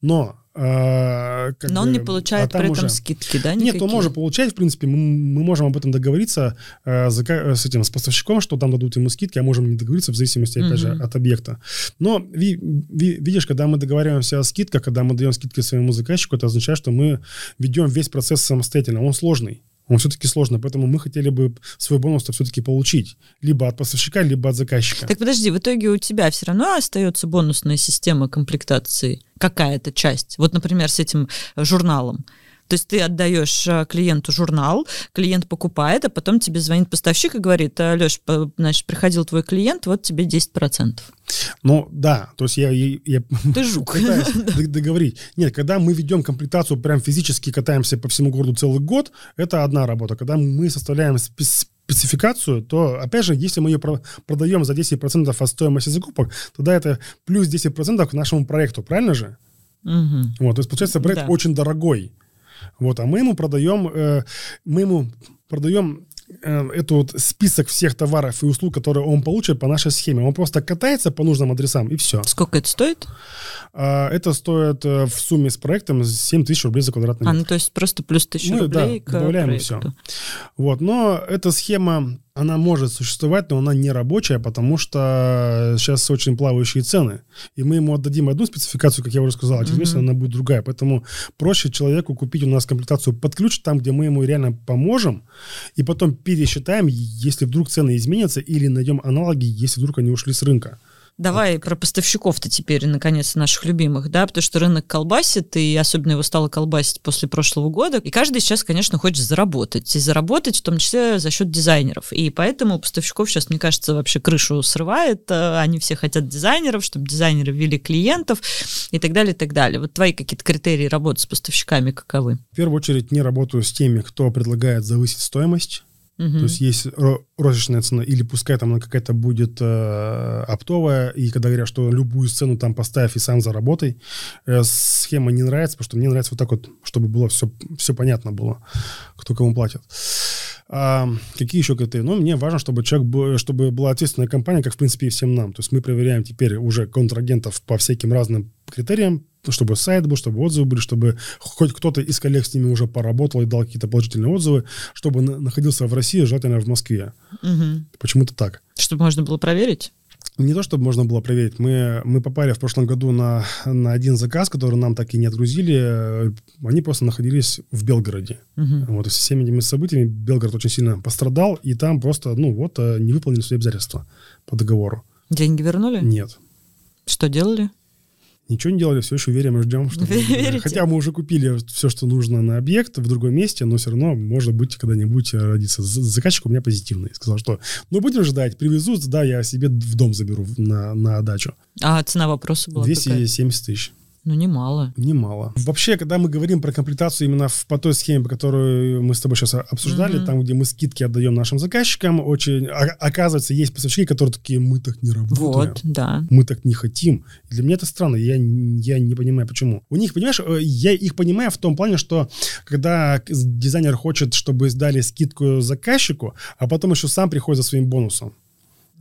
Но а, Но бы, он не получает а при этом уже... скидки, да? Никакие? Нет, он может получать, в принципе, мы, мы можем об этом договориться э, с этим, с поставщиком, что там дадут ему скидки, а можем не договориться в зависимости, опять угу. же, от объекта. Но ви, ви, видишь, когда мы договариваемся о скидках, когда мы даем скидки своему заказчику, это означает, что мы ведем весь процесс самостоятельно. Он сложный он все-таки сложно, поэтому мы хотели бы свой бонус-то все-таки получить. Либо от поставщика, либо от заказчика. Так подожди, в итоге у тебя все равно остается бонусная система комплектации? Какая-то часть? Вот, например, с этим журналом. То есть ты отдаешь э, клиенту журнал, клиент покупает, а потом тебе звонит поставщик и говорит, Леш, значит, приходил твой клиент, вот тебе 10%. Ну, да, то есть я, я, я Ты жук. договорить. Нет, когда мы ведем комплектацию, прям физически катаемся по всему городу целый год, это одна работа. Когда мы составляем спецификацию, то, опять же, если мы ее продаем за 10% от стоимости закупок, тогда это плюс 10% к нашему проекту, правильно же? Угу. Вот, то есть, получается, проект да. очень дорогой. Вот, а мы ему продаем, э, мы ему продаем э, эту вот список всех товаров и услуг, которые он получит по нашей схеме. Он просто катается по нужным адресам и все. Сколько это стоит? А, это стоит э, в сумме с проектом 7 тысяч рублей за квадратный метр. А, ну то есть просто плюс тысячу ну, рублей да, к добавляем проекту. все. Вот, но эта схема она может существовать, но она не рабочая, потому что сейчас очень плавающие цены. И мы ему отдадим одну спецификацию, как я уже сказал, а через месяц она будет другая. Поэтому проще человеку купить у нас комплектацию под ключ, там, где мы ему реально поможем, и потом пересчитаем, если вдруг цены изменятся, или найдем аналоги, если вдруг они ушли с рынка. Давай про поставщиков-то теперь, наконец, наших любимых, да, потому что рынок колбасит, и особенно его стало колбасить после прошлого года, и каждый сейчас, конечно, хочет заработать, и заработать в том числе за счет дизайнеров, и поэтому поставщиков сейчас, мне кажется, вообще крышу срывает, э, они все хотят дизайнеров, чтобы дизайнеры ввели клиентов и так далее, и так далее. Вот твои какие-то критерии работы с поставщиками каковы? В первую очередь не работаю с теми, кто предлагает завысить стоимость, Угу. То есть есть розничная цена, или пускай там она какая-то будет э, оптовая, и когда говорят, что любую цену там поставь и сам заработай, э, схема не нравится, потому что мне нравится вот так вот, чтобы было все, все понятно было, кто кому платит. А, какие еще критерии? Ну, мне важно, чтобы человек был, чтобы была ответственная компания, как, в принципе, и всем нам. То есть мы проверяем теперь уже контрагентов по всяким разным критериям, чтобы сайт был, чтобы отзывы были, чтобы хоть кто-то из коллег с ними уже поработал и дал какие-то положительные отзывы, чтобы находился в России, желательно в Москве. Угу. Почему-то так. Чтобы можно было проверить? Не то, чтобы можно было проверить. Мы, мы попали в прошлом году на, на один заказ, который нам так и не отгрузили. Они просто находились в Белгороде. Угу. Вот, и со всеми этими событиями Белгород очень сильно пострадал, и там просто, ну вот, э, не выполнили свои обязательства по договору. Деньги вернули? Нет. Что делали? Ничего не делали, все еще верим и ждем. Что? Хотя мы уже купили все, что нужно на объект в другом месте, но все равно, может быть, когда-нибудь родится. Заказчик у меня позитивный. Сказал, что ну будем ждать, привезут, да, я себе в дом заберу на, на дачу. А цена вопроса была 270 какая? тысяч. Ну, немало. Немало. Вообще, когда мы говорим про комплектацию именно в, по той схеме, по которой мы с тобой сейчас обсуждали, mm-hmm. там, где мы скидки отдаем нашим заказчикам, очень, а, оказывается, есть поставщики, которые такие, мы так не работаем. Вот, да. Мы так не хотим. Для меня это странно, я, я не понимаю, почему. У них, понимаешь, э, я их понимаю в том плане, что когда дизайнер хочет, чтобы сдали скидку заказчику, а потом еще сам приходит за своим бонусом.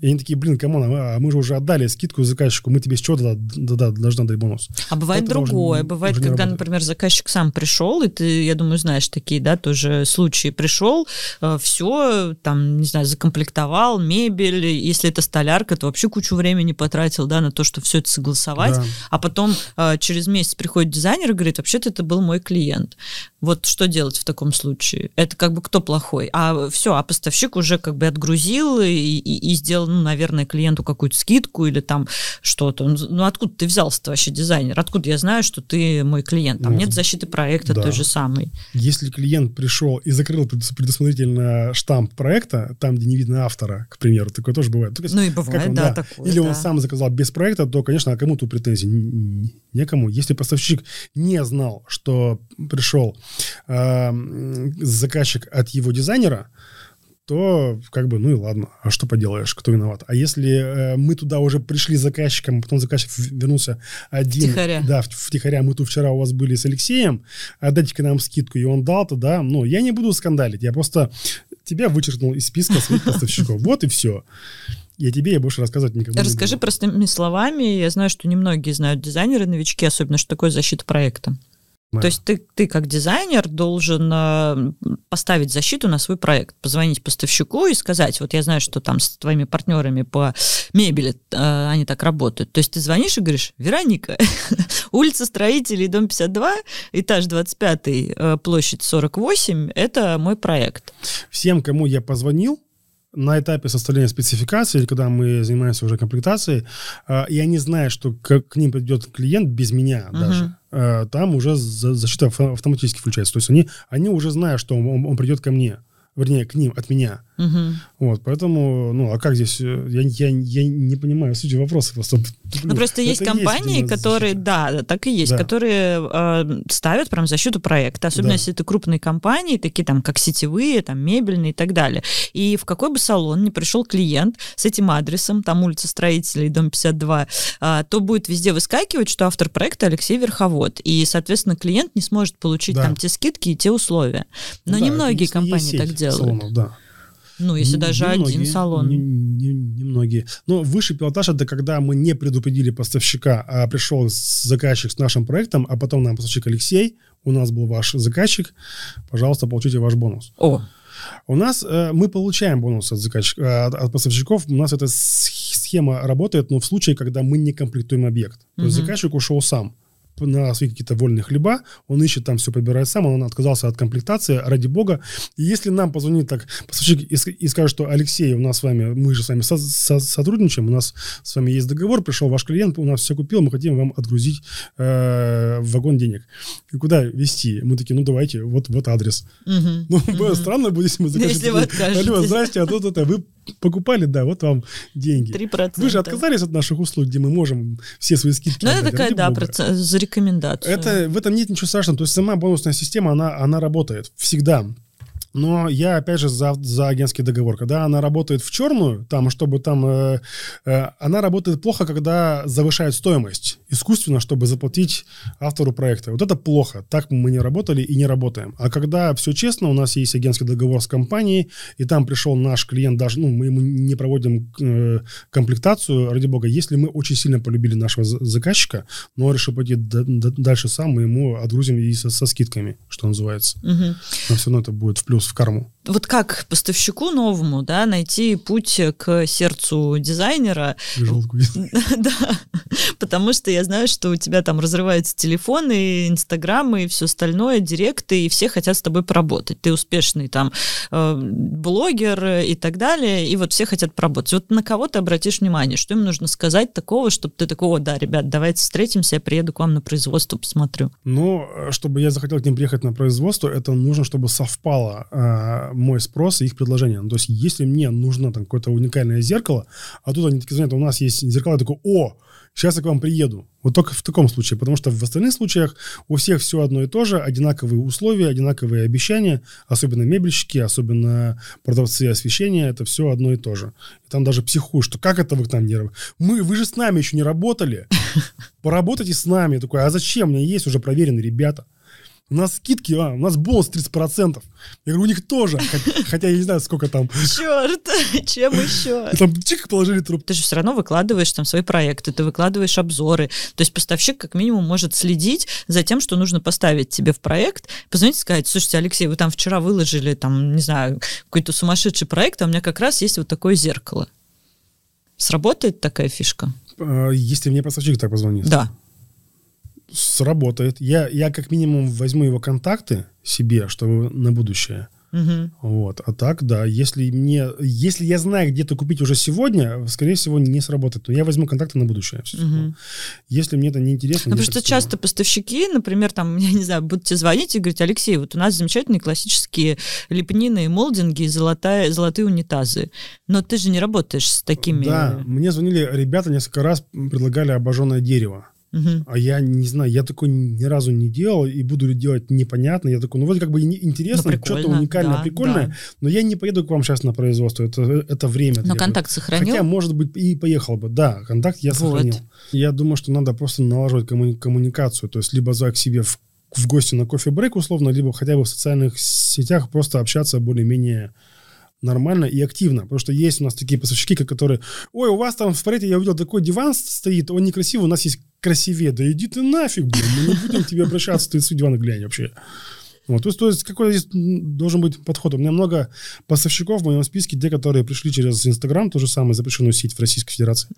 И они такие, блин, come on, а мы же уже отдали скидку заказчику, мы тебе с чего да, да, должны дать бонус? А бывает Это другое. Уже, бывает, уже когда, например, заказчик сам пришел, и ты, я думаю, знаешь такие, да, тоже случаи. Пришел, э, все, там, не знаю, закомплектовал, мебель, если это столярка, то вообще кучу времени потратил, да, на то, что все это согласовать, да. а потом э, через месяц приходит дизайнер и говорит, вообще-то это был мой клиент. Вот что делать в таком случае? Это как бы кто плохой? А все, а поставщик уже как бы отгрузил и, и, и сделал ну, наверное, клиенту какую-то скидку или там что-то. Ну, откуда ты взялся-то вообще дизайнер? Откуда я знаю, что ты мой клиент? Там ну, нет защиты проекта да. той же самой. Если клиент пришел и закрыл предусмотрительно штамп проекта, там, где не видно автора, к примеру, такое тоже бывает. Ну и бывает, он, да, да. Такое, Или да. он сам заказал без проекта, то, конечно, а кому тут претензий? Некому. Если поставщик не знал, что пришел э, заказчик от его дизайнера, то как бы, ну и ладно, а что поделаешь, кто виноват. А если э, мы туда уже пришли заказчиком, потом заказчик вернулся один. Втихаря. Да, втихаря. Мы тут вчера у вас были с Алексеем, отдайте-ка нам скидку, и он дал, то да, ну, я не буду скандалить, я просто тебя вычеркнул из списка своих поставщиков. Вот и все. Я тебе я больше рассказывать никому Расскажи не буду. простыми словами. Я знаю, что немногие знают дизайнеры, новички, особенно, что такое защита проекта. Да. То есть ты, ты как дизайнер должен э, поставить защиту на свой проект, позвонить поставщику и сказать, вот я знаю, что там с твоими партнерами по мебели э, они так работают. То есть ты звонишь и говоришь, Вероника, улица Строителей, дом 52, этаж 25, э, площадь 48, это мой проект. Всем, кому я позвонил, на этапе составления спецификации, когда мы занимаемся уже комплектацией, э, и они знают, что к, ним придет клиент без меня uh-huh. даже, э, там уже защита автоматически включается. То есть они, они уже знают, что он, он придет ко мне вернее, к ним, от меня. Угу. Вот, поэтому, ну, а как здесь, э, я, я, я не понимаю сути вопроса просто. Ну, ну просто есть компании, есть которые, да, так и есть, да. которые э, ставят прям защиту проекта, особенно да. если это крупные компании, такие там, как сетевые, там, мебельные и так далее. И в какой бы салон ни пришел клиент с этим адресом, там улица Строителей, дом 52, э, то будет везде выскакивать, что автор проекта Алексей Верховод. И, соответственно, клиент не сможет получить да. там те скидки и те условия. Но да, немногие компании так делают. Салонов, да. Ну, если не, даже не один салон. Немногие. Не, не Но высший пилотаж это когда мы не предупредили поставщика, а пришел заказчик с нашим проектом, а потом нам поставщик Алексей, у нас был ваш заказчик, пожалуйста, получите ваш бонус. О, У нас э, мы получаем бонус от, заказчик, от, от поставщиков. У нас эта схема работает, но в случае, когда мы не комплектуем объект. То угу. есть заказчик ушел сам на свои какие-то вольные хлеба, он ищет там все, подбирает сам, он отказался от комплектации, ради бога. И если нам позвонит так поставщик и, и скажет, что Алексей, у нас с вами, мы же с вами со, со, сотрудничаем, у нас с вами есть договор, пришел ваш клиент, у нас все купил, мы хотим вам отгрузить э, вагон денег. И куда везти? Мы такие, ну давайте, вот, вот адрес. Угу, ну, угу. странно будет, если мы закажем. Если вы откажетесь. Алло, здрасте, а тут это, вы покупали, да, вот вам деньги. 3%. Вы же отказались от наших услуг, где мы можем все свои скидки Ну, это такая, да, процент, за рекомендацию. Это, в этом нет ничего страшного. То есть сама бонусная система, она, она работает всегда. Но я, опять же, за, за агентский договор. Когда она работает в черную, там, чтобы там... Э, э, она работает плохо, когда завышает стоимость искусственно, чтобы заплатить автору проекта. Вот это плохо. Так мы не работали и не работаем. А когда все честно, у нас есть агентский договор с компанией, и там пришел наш клиент, даже, ну, мы ему не проводим э, комплектацию, ради бога, если мы очень сильно полюбили нашего заказчика, но решил пойти дальше сам, мы ему отгрузим и со, со скидками, что называется. Угу. Но все равно это будет в плюс в корму. Вот как поставщику новому, да, найти путь к сердцу дизайнера? Желтку. Да, потому что я знаю, что у тебя там разрываются телефоны, инстаграмы и все остальное, директы, и все хотят с тобой поработать. Ты успешный там э, блогер и так далее, и вот все хотят поработать. Вот на кого ты обратишь внимание? Что им нужно сказать такого, чтобы ты такого, да, ребят, давайте встретимся, я приеду к вам на производство, посмотрю. Ну, чтобы я захотел к ним приехать на производство, это нужно, чтобы совпало э, мой спрос и их предложение. Ну, то есть, если мне нужно там какое-то уникальное зеркало, а тут они такие звонят, у нас есть зеркало, я такой, о, сейчас я к вам приеду. Вот только в таком случае, потому что в остальных случаях у всех все одно и то же, одинаковые условия, одинаковые обещания, особенно мебельщики, особенно продавцы освещения, это все одно и то же. И там даже психуют, что как это вы к нам не работаете? Мы, вы же с нами еще не работали. Поработайте с нами. Я такой, а зачем? У меня есть уже проверенные ребята. У нас скидки, а, у нас бонус 30%. Я говорю, у них тоже, хотя я не знаю, сколько там. Черт, чем еще? И там чик положили труп. Ты же все равно выкладываешь там свои проекты, ты выкладываешь обзоры. То есть поставщик как минимум может следить за тем, что нужно поставить тебе в проект, позвонить и сказать, слушайте, Алексей, вы там вчера выложили, там, не знаю, какой-то сумасшедший проект, а у меня как раз есть вот такое зеркало. Сработает такая фишка? А, если мне поставщик так позвонит? Да сработает. Я, я как минимум возьму его контакты себе, чтобы на будущее. Угу. Вот. А так, да, если мне, если я знаю, где-то купить уже сегодня, скорее всего, не сработает. Но я возьму контакты на будущее. Угу. Если мне это не интересно. Ну, потому что часто поставщики, например, там, я не знаю, будут тебе звонить и говорить, Алексей, вот у нас замечательные классические лепнины и молдинги, золотая, золотые унитазы. Но ты же не работаешь с такими. Да, мне звонили ребята несколько раз, предлагали обожженное дерево. Угу. А я не знаю, я такой ни разу не делал и буду ли делать непонятно. Я такой, ну вот как бы интересно, ну, что-то уникальное, да, прикольное, да. но я не поеду к вам сейчас на производство, это, это время. Но требует. контакт сохранил? Хотя, может быть, и поехал бы. Да, контакт я вот. сохранил. Я думаю, что надо просто налаживать коммуни- коммуникацию, то есть либо звать к себе в, в гости на кофе-брейк условно, либо хотя бы в социальных сетях просто общаться более-менее нормально и активно. Потому что есть у нас такие поставщики, которые, ой, у вас там в парете я увидел такой диван стоит, он некрасивый, у нас есть красивее. Да иди ты нафиг, блин, мы не будем к тебе обращаться, ты свой диван глянь вообще. Вот, то есть, то есть какой здесь должен быть подход? У меня много поставщиков в моем списке, те, которые пришли через Инстаграм, то же самое, запрещенную сеть в Российской Федерации.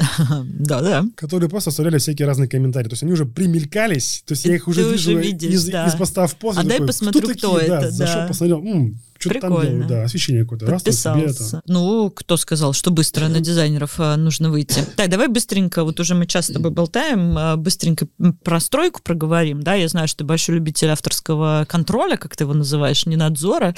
Да, да. Которые просто оставляли всякие разные комментарии. То есть они уже примелькались, то есть я их уже вижу из, поста в пост. А дай посмотрю, кто, это. Зашел, посмотрел, что-то там делают, да, освещение какое-то. Раз, себе, ну, кто сказал, что быстро на дизайнеров а, нужно выйти? Так, давай быстренько, вот уже мы часто с тобой болтаем, а, быстренько про стройку проговорим, да, я знаю, что ты большой любитель авторского контроля, как ты его называешь, не надзора,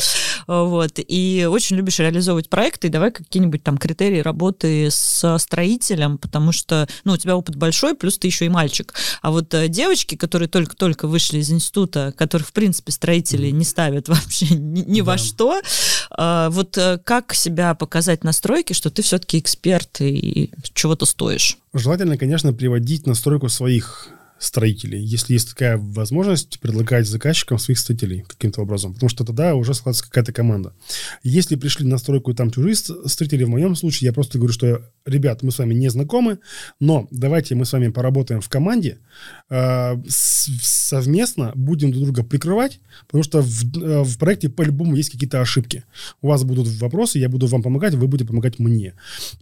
а, вот, и очень любишь реализовывать проекты, и давай какие-нибудь там критерии работы с строителем, потому что, ну, у тебя опыт большой, плюс ты еще и мальчик, а вот девочки, которые только-только вышли из института, которых, в принципе, строители не ставят вообще ни, ни да. во что, что. А, вот э, как себя показать на стройке, что ты все-таки эксперт и чего-то стоишь? Желательно, конечно, приводить на стройку своих строителей, если есть такая возможность предлагать заказчикам своих строителей каким-то образом, потому что тогда уже складывается какая-то команда. Если пришли на стройку там чужие строители, в моем случае я просто говорю, что, ребят, мы с вами не знакомы, но давайте мы с вами поработаем в команде, э, совместно будем друг друга прикрывать, потому что в, э, в проекте по-любому есть какие-то ошибки. У вас будут вопросы, я буду вам помогать, вы будете помогать мне.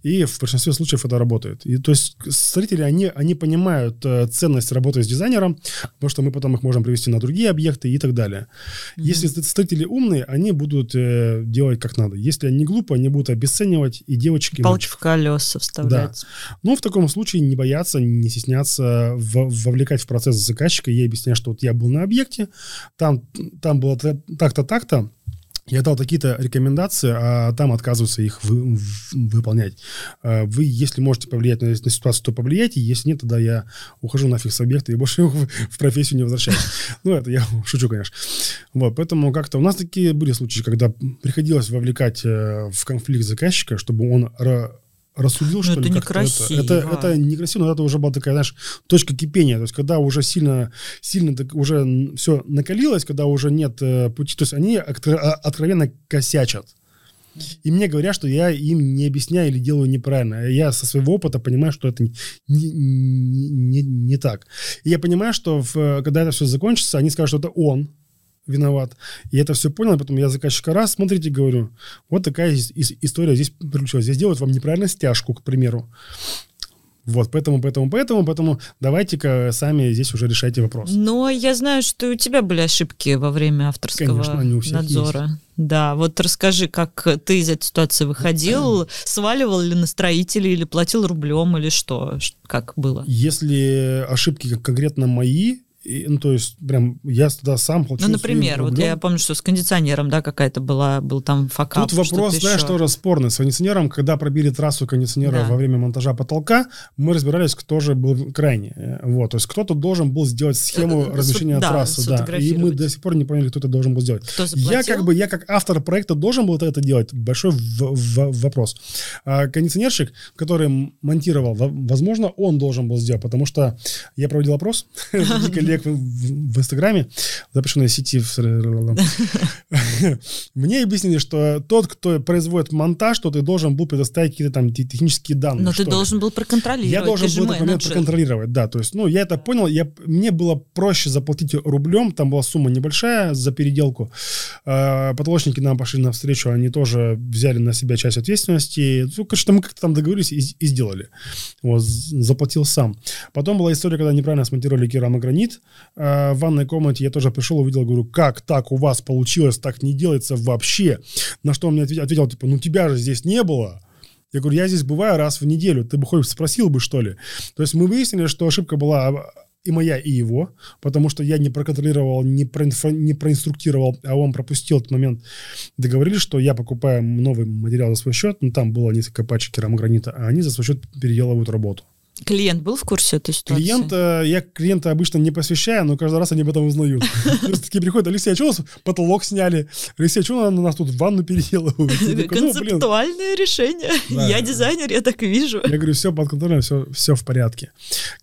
И в большинстве случаев это работает. И то есть строители, они, они понимают э, ценность работы работая с дизайнером, потому что мы потом их можем привести на другие объекты и так далее. Mm-hmm. Если строители умные, они будут э, делать как надо. Если они глупые, они будут обесценивать и девочки... Палки в колеса вставлять. Да. Но в таком случае не бояться, не стесняться в, вовлекать в процесс заказчика и объяснять, что вот я был на объекте, там, там было так-то, так-то, я дал такие-то рекомендации, а там отказываются их вы, выполнять. А вы, если можете повлиять на, на ситуацию, то повлияйте. Если нет, тогда я ухожу нафиг с объекта и больше в, в профессию не возвращаюсь. Ну, это я шучу, конечно. Вот, поэтому как-то у нас такие были случаи, когда приходилось вовлекать э, в конфликт заказчика, чтобы он рассудил, ну, что это ли. Некрасиво. Это, это, это некрасиво, но это уже была такая, знаешь, точка кипения. То есть, когда уже сильно, сильно так, уже все накалилось, когда уже нет э, пути, то есть они а, откровенно косячат. И мне говорят, что я им не объясняю или делаю неправильно. Я со своего опыта понимаю, что это не, не, не, не так. И я понимаю, что в, когда это все закончится, они скажут, что это он, виноват. И это все понял, потом я заказчика раз, смотрите, говорю, вот такая история здесь приключилась. Здесь делают вам неправильно стяжку, к примеру. Вот, поэтому, поэтому, поэтому, поэтому давайте-ка сами здесь уже решайте вопрос. Но я знаю, что у тебя были ошибки во время авторского Конечно, они у всех надзора. Есть. Да, вот расскажи, как ты из этой ситуации выходил, сваливал ли на строителей или платил рублем или что, как было? Если ошибки конкретно мои, и, ну, то есть, прям, я тогда сам получил Ну, например, вот я помню, что с кондиционером, да, какая-то была, был там факап. Тут вопрос, знаешь, еще. тоже спорный. С кондиционером, когда пробили трассу кондиционера да. во время монтажа потолка, мы разбирались, кто же был крайне. Вот, то есть, кто-то должен был сделать схему э, размещения да, трассы, да. И мы до сих пор не поняли, кто это должен был сделать. Кто заплатил? я как бы, я как автор проекта должен был это делать. Большой в, в, вопрос. А кондиционерщик, который монтировал, возможно, он должен был сделать, потому что я проводил опрос коллег человек в, Инстаграме, запрещенной сети, мне объяснили, что тот, кто производит монтаж, то ты должен был предоставить какие-то там технические данные. Но ты должен был проконтролировать. Я должен был этот момент проконтролировать, да. То есть, ну, я это понял. Я, мне было проще заплатить рублем, там была сумма небольшая за переделку. А, потолочники нам пошли навстречу, они тоже взяли на себя часть ответственности. Ну, конечно, мы как-то там договорились и, и сделали. Вот, заплатил сам. Потом была история, когда неправильно смонтировали керамогранит. Э, в ванной комнате я тоже пришел, увидел, говорю, как так у вас получилось, так не делается вообще. На что он мне ответил, ответил типа, ну тебя же здесь не было. Я говорю, я здесь бываю раз в неделю, ты бы хоть спросил бы, что ли. То есть мы выяснили, что ошибка была и моя, и его, потому что я не проконтролировал, не, проинфо, не проинструктировал, а он пропустил этот момент. Договорились, что я покупаю новый материал за свой счет, ну там было несколько пачек керамогранита, а они за свой счет переделывают работу. Клиент был в курсе этой ситуации? Клиент, я клиента обычно не посвящаю, но каждый раз они об этом узнают. Такие приходят, Алексей, а что у нас потолок сняли? Алексей, а что на нас тут ванну переделывают? «Ну, Концептуальное решение. Я дизайнер, я так вижу. Я говорю, все под контролем, все, все в порядке.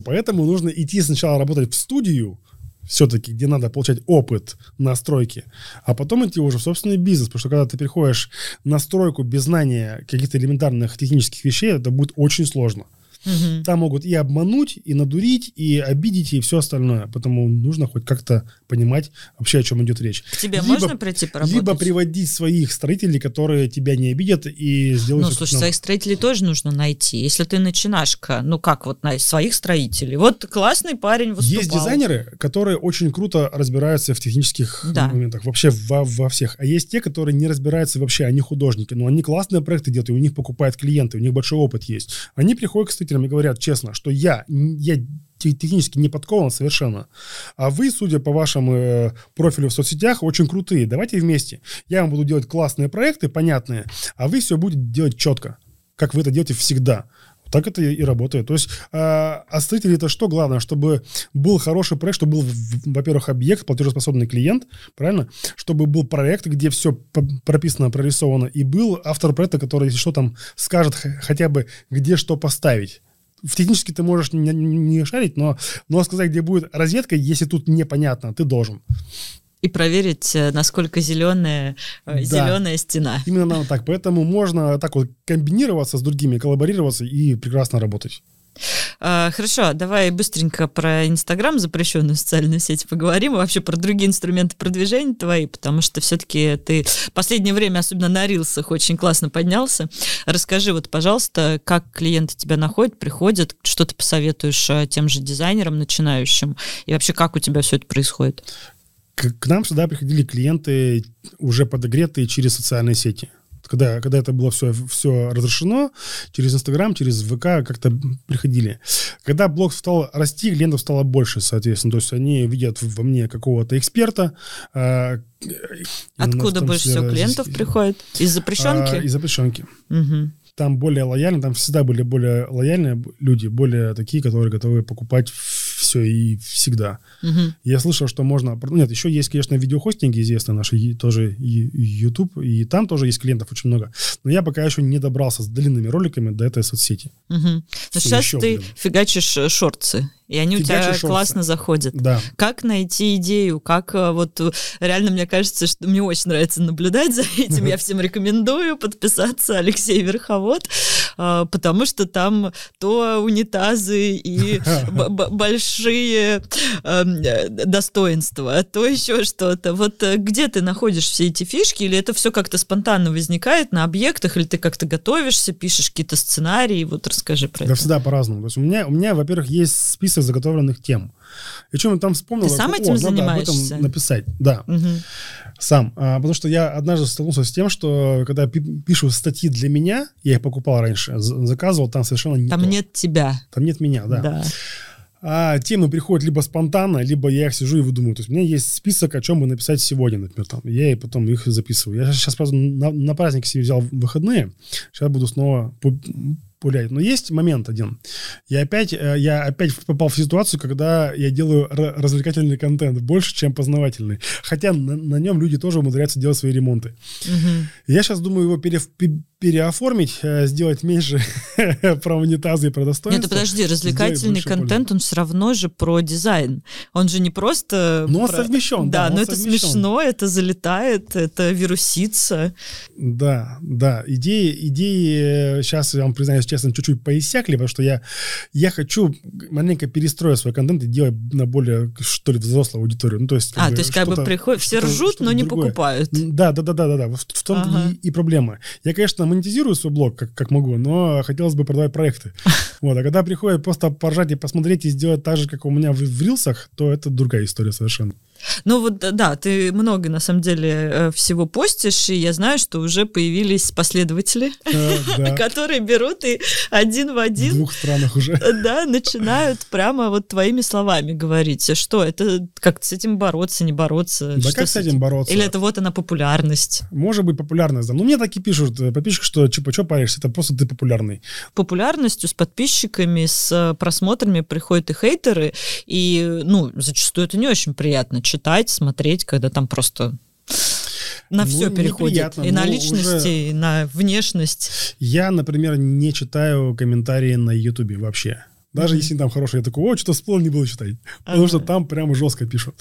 Поэтому нужно идти сначала работать в студию, все-таки, где надо получать опыт настройки, а потом идти уже в собственный бизнес, потому что когда ты приходишь на стройку без знания каких-то элементарных технических вещей, это будет очень сложно. Угу. Там могут и обмануть, и надурить, и обидеть, и все остальное. Поэтому нужно хоть как-то понимать вообще, о чем идет речь. К тебе либо, можно прийти поработать? Либо приводить своих строителей, которые тебя не обидят, и сделать... Ну, слушай, своих строителей тоже нужно найти. Если ты начинашка, ну как вот на своих строителей? Вот классный парень выступал. Есть дизайнеры, которые очень круто разбираются в технических да. моментах, вообще во, во всех. А есть те, которые не разбираются вообще, они художники, но они классные проекты делают, и у них покупают клиенты, у них большой опыт есть. Они приходят к строителям и говорят честно, что я, я технически не подкован совершенно. А вы, судя по вашему э, профилю в соцсетях, очень крутые. Давайте вместе. Я вам буду делать классные проекты, понятные, а вы все будете делать четко, как вы это делаете всегда. Так это и работает. То есть а, а строители это что главное? Чтобы был хороший проект, чтобы был, во-первых, объект, платежеспособный клиент, правильно? Чтобы был проект, где все прописано, прорисовано, и был автор проекта, который, если что, там скажет хотя бы, где что поставить технически ты можешь не, не шарить, но, но сказать, где будет розетка, если тут непонятно, ты должен и проверить, э, насколько зеленая, э, да. зеленая стена. Именно так. Поэтому можно так вот комбинироваться с другими, коллаборироваться и прекрасно работать. А, хорошо, давай быстренько про Инстаграм, запрещенную социальную сеть, поговорим, и вообще про другие инструменты продвижения твои, потому что все-таки ты в последнее время, особенно на рилсах, очень классно поднялся. Расскажи вот, пожалуйста, как клиенты тебя находят, приходят, что ты посоветуешь э, тем же дизайнерам начинающим, и вообще как у тебя все это происходит? к, к нам сюда приходили клиенты уже подогретые через социальные сети. Когда, когда это было все, все разрешено, через Инстаграм, через ВК как-то приходили. Когда блог стал расти, клиентов стало больше, соответственно. То есть они видят во мне какого-то эксперта. Э, Откуда больше всего клиентов здесь, приходит? Из запрещенки? Э, из запрещенки. Угу там более лояльны, там всегда были более лояльные люди, более такие, которые готовы покупать все и всегда. Угу. Я слышал, что можно... Ну, нет, еще есть, конечно, видеохостинги известные наши, тоже и YouTube, и там тоже есть клиентов очень много. Но я пока еще не добрался с длинными роликами до этой соцсети. Угу. Но сейчас еще, ты блин. фигачишь э, шорты и они Фигачи у тебя шорты. классно заходят. Да. Как найти идею? Как э, вот э, реально мне кажется, что мне очень нравится наблюдать за этим. Я всем рекомендую подписаться Алексей Верховод, э, потому что там то унитазы и большие эм, достоинства, то еще что-то. Вот где ты находишь все эти фишки, или это все как-то спонтанно возникает на объектах, или ты как-то готовишься, пишешь какие-то сценарии? Вот расскажи про это. Да всегда по-разному. То есть у меня, у меня, во-первых, есть список список заготовленных тем. И что я там вспомнил? Ты сам этим О, занимаешься? Надо об этом написать, да. Угу. Сам. А, потому что я однажды столкнулся с тем, что когда пишу статьи для меня, я их покупал раньше, заказывал, там совершенно не Там то. нет тебя. Там нет меня, да. Да. А темы приходят либо спонтанно, либо я их сижу и выдумываю. То есть у меня есть список, о чем бы написать сегодня, например. Там. Я и потом их записываю. Я сейчас, просто на, на праздник себе взял выходные. Сейчас буду снова пулять. Но есть момент один. Я опять, э, я опять попал в ситуацию, когда я делаю развлекательный контент больше, чем познавательный. Хотя на, на нем люди тоже умудряются делать свои ремонты. Угу. Я сейчас думаю его пере, переоформить, э, сделать меньше про унитазы и про достоинства. Нет, подожди, развлекательный контент, пользы. он все равно же про дизайн. Он же не просто... Но он про... совмещен. Да, да но это совмещен. смешно, это залетает, это вирусится. Да, да. Идеи, идеи сейчас, я вам признаюсь честно, чуть-чуть поиссякли, потому что я, я хочу маленько перестроить свой контент и делать на более, что ли, взрослую аудиторию. Ну, то есть, а, бы, то есть как бы приходят, все ржут, но не другое. покупают. Да, да, да, да, да, да. В, в том ага. и, и проблема. Я, конечно, монетизирую свой блог, как, как могу, но хотелось бы продавать проекты. Вот, а когда приходят просто поржать и посмотреть и сделать так же, как у меня в, в рилсах, то это другая история совершенно. Ну вот да, ты много на самом деле э, всего постишь, и я знаю, что уже появились последователи, которые берут и один в один... В двух странах уже. Да, начинают прямо вот твоими словами говорить. Что, это как с этим бороться, не бороться? Да как с этим бороться? Или это вот она популярность? Может быть популярность, да. Ну мне так и пишут, э, подписчик, что чипа что паришься, это просто ты популярный. Популярностью, с подписчиками, с э, просмотрами приходят и хейтеры, и, ну, зачастую это не очень приятно читать, смотреть, когда там просто на все ну, переходит. И на личности, уже... и на внешность. Я, например, не читаю комментарии на Ютубе вообще. Даже если там хороший, я такой, о, что всплыл, не буду читать. Потому что там прямо жестко пишут.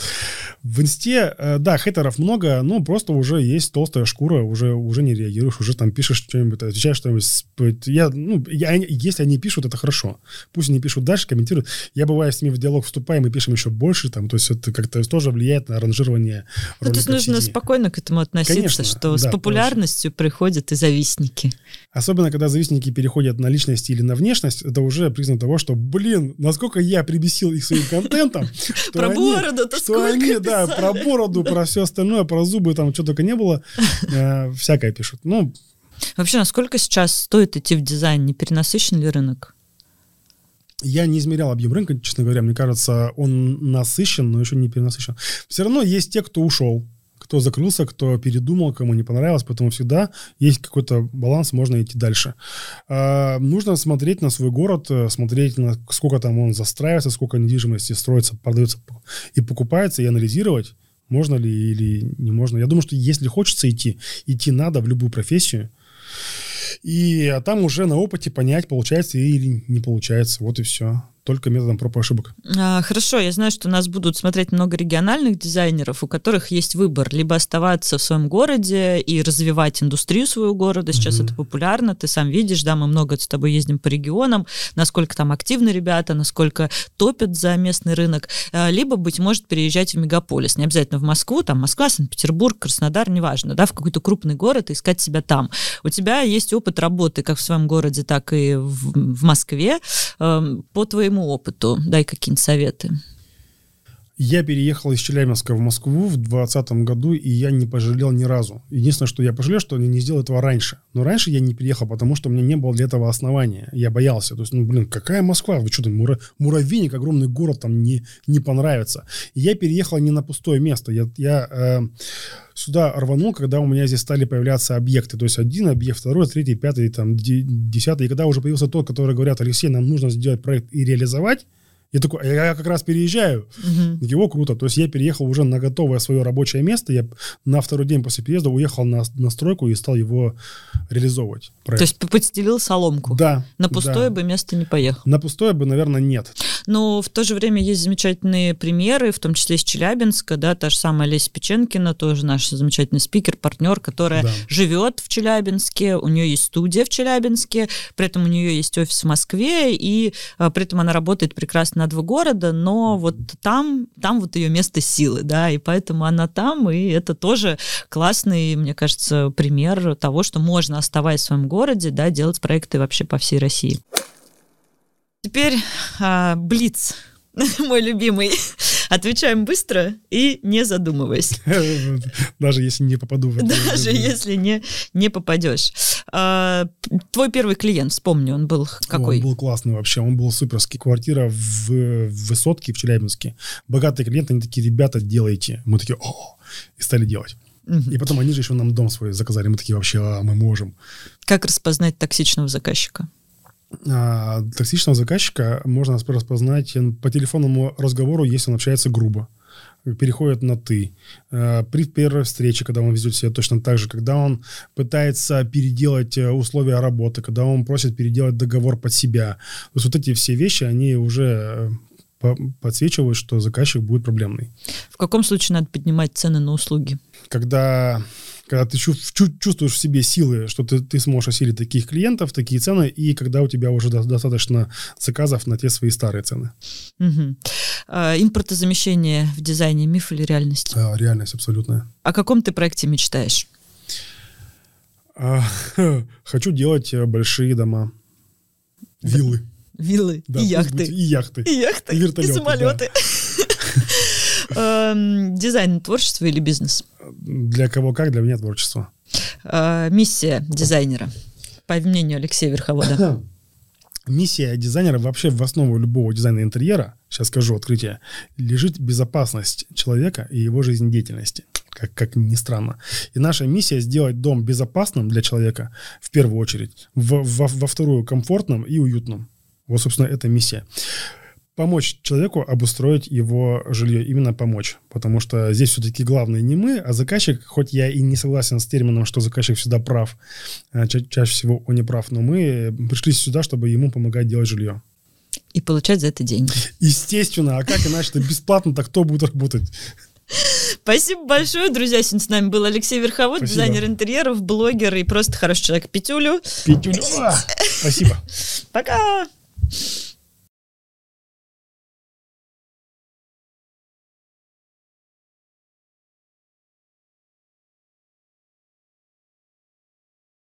В инсте, э, да, хейтеров много, но просто уже есть толстая шкура, уже, уже не реагируешь, уже там пишешь что-нибудь, отвечаешь что-нибудь. Я, ну, я, если они пишут, это хорошо. Пусть они пишут дальше, комментируют. Я бываю с ними в диалог вступаем и пишем еще больше, там, то есть это как-то тоже влияет на ранжирование Ну, то есть нужно спокойно к этому относиться, Конечно, что да, с популярностью конечно. приходят и завистники. Особенно, когда завистники переходят на личность или на внешность, это уже признак того, что блин, насколько я прибесил их своим контентом. Про бороду, то Что они, да, про бороду, про все остальное, про зубы, там что только не было, э, всякое пишут. Ну, Вообще, насколько сейчас стоит идти в дизайн? Не перенасыщен ли рынок? Я не измерял объем рынка, честно говоря. Мне кажется, он насыщен, но еще не перенасыщен. Все равно есть те, кто ушел кто закрылся, кто передумал, кому не понравилось, поэтому всегда есть какой-то баланс, можно идти дальше. А, нужно смотреть на свой город, э, смотреть на сколько там он застраивается, сколько недвижимости строится, продается и покупается, и анализировать, можно ли или не можно. Я думаю, что если хочется идти, идти надо в любую профессию. И а там уже на опыте понять, получается или не получается. Вот и все только методом проб и ошибок. А, хорошо, я знаю, что нас будут смотреть много региональных дизайнеров, у которых есть выбор либо оставаться в своем городе и развивать индустрию своего города. Сейчас mm-hmm. это популярно, ты сам видишь, да, мы много с тобой ездим по регионам, насколько там активны ребята, насколько топят за местный рынок, а, либо, быть может, переезжать в мегаполис, не обязательно в Москву, там Москва, Санкт-Петербург, Краснодар, неважно, да, в какой-то крупный город и искать себя там. У тебя есть опыт работы как в своем городе, так и в, в Москве. По твоему твоему опыту? Дай какие-нибудь советы. Я переехал из Челябинска в Москву в 2020 году, и я не пожалел ни разу. Единственное, что я пожалел, что я не сделал этого раньше. Но раньше я не переехал, потому что у меня не было для этого основания. Я боялся. То есть, ну, блин, какая Москва? Вы что там, мура... муравейник, огромный город, там не, не понравится. И я переехал не на пустое место. Я, я э, сюда рванул, когда у меня здесь стали появляться объекты. То есть один объект, второй, третий, пятый, там, десятый. И когда уже появился тот, который говорят, Алексей, нам нужно сделать проект и реализовать, я такой, а я как раз переезжаю. Угу. Его круто. То есть я переехал уже на готовое свое рабочее место. Я на второй день после переезда уехал на, на стройку и стал его реализовывать. Проект. То есть подстелил соломку? Да. На пустое да. бы место не поехал? На пустое бы, наверное, нет. Но в то же время есть замечательные примеры, в том числе из Челябинска, да, та же самая Леся Печенкина, тоже наш замечательный спикер, партнер, которая да. живет в Челябинске, у нее есть студия в Челябинске, при этом у нее есть офис в Москве, и а, при этом она работает прекрасно на два города, но вот там, там вот ее место силы, да, и поэтому она там, и это тоже классный, мне кажется, пример того, что можно, оставаясь в своем городе, да, делать проекты вообще по всей России. Теперь а, Блиц, мой любимый. Отвечаем быстро и не задумываясь. Даже если не попаду в это. Даже если не, не попадешь. А, твой первый клиент, вспомни, он был какой? Он был классный вообще, он был суперский. Квартира в, в Высотке в Челябинске. Богатые клиенты, они такие, ребята, делайте. Мы такие, о, и стали делать. И потом они же еще нам дом свой заказали. Мы такие, вообще, а, мы можем. Как распознать токсичного заказчика? А, токсичного заказчика можно распознать по телефонному разговору, если он общается грубо переходит на «ты». А, при первой встрече, когда он ведет себя точно так же, когда он пытается переделать э, условия работы, когда он просит переделать договор под себя. То есть вот эти все вещи, они уже э, подсвечивают, что заказчик будет проблемный. В каком случае надо поднимать цены на услуги? Когда когда ты чувствуешь в себе силы, что ты, ты сможешь осилить таких клиентов, такие цены, и когда у тебя уже достаточно заказов на те свои старые цены. Угу. А, импортозамещение в дизайне миф или реальность? А, реальность абсолютная. О каком ты проекте мечтаешь? А, хочу делать э, большие дома. Виллы. Виллы да, и яхты. И яхты. И яхты. И, вертолеты, и самолеты. Да. Эм, дизайн, творчество или бизнес? Для кого как, для меня творчество. А, миссия дизайнера, по мнению Алексея Верховода. Миссия дизайнера вообще в основу любого дизайна интерьера, сейчас скажу открытие, лежит безопасность человека и его жизнедеятельности как, как ни странно. И наша миссия сделать дом безопасным для человека в первую очередь, в, во, во вторую комфортным и уютным. Вот, собственно, это миссия помочь человеку обустроить его жилье, именно помочь. Потому что здесь все-таки главное не мы, а заказчик, хоть я и не согласен с термином, что заказчик всегда прав, а ча- чаще всего он не прав, но мы пришли сюда, чтобы ему помогать делать жилье. И получать за это деньги. Естественно, а как иначе-то бесплатно-то кто будет работать? Спасибо большое, друзья. Сегодня с нами был Алексей Верховод, Спасибо. дизайнер интерьеров, блогер и просто хороший человек. Петюлю. Петюлю. Спасибо. Пока.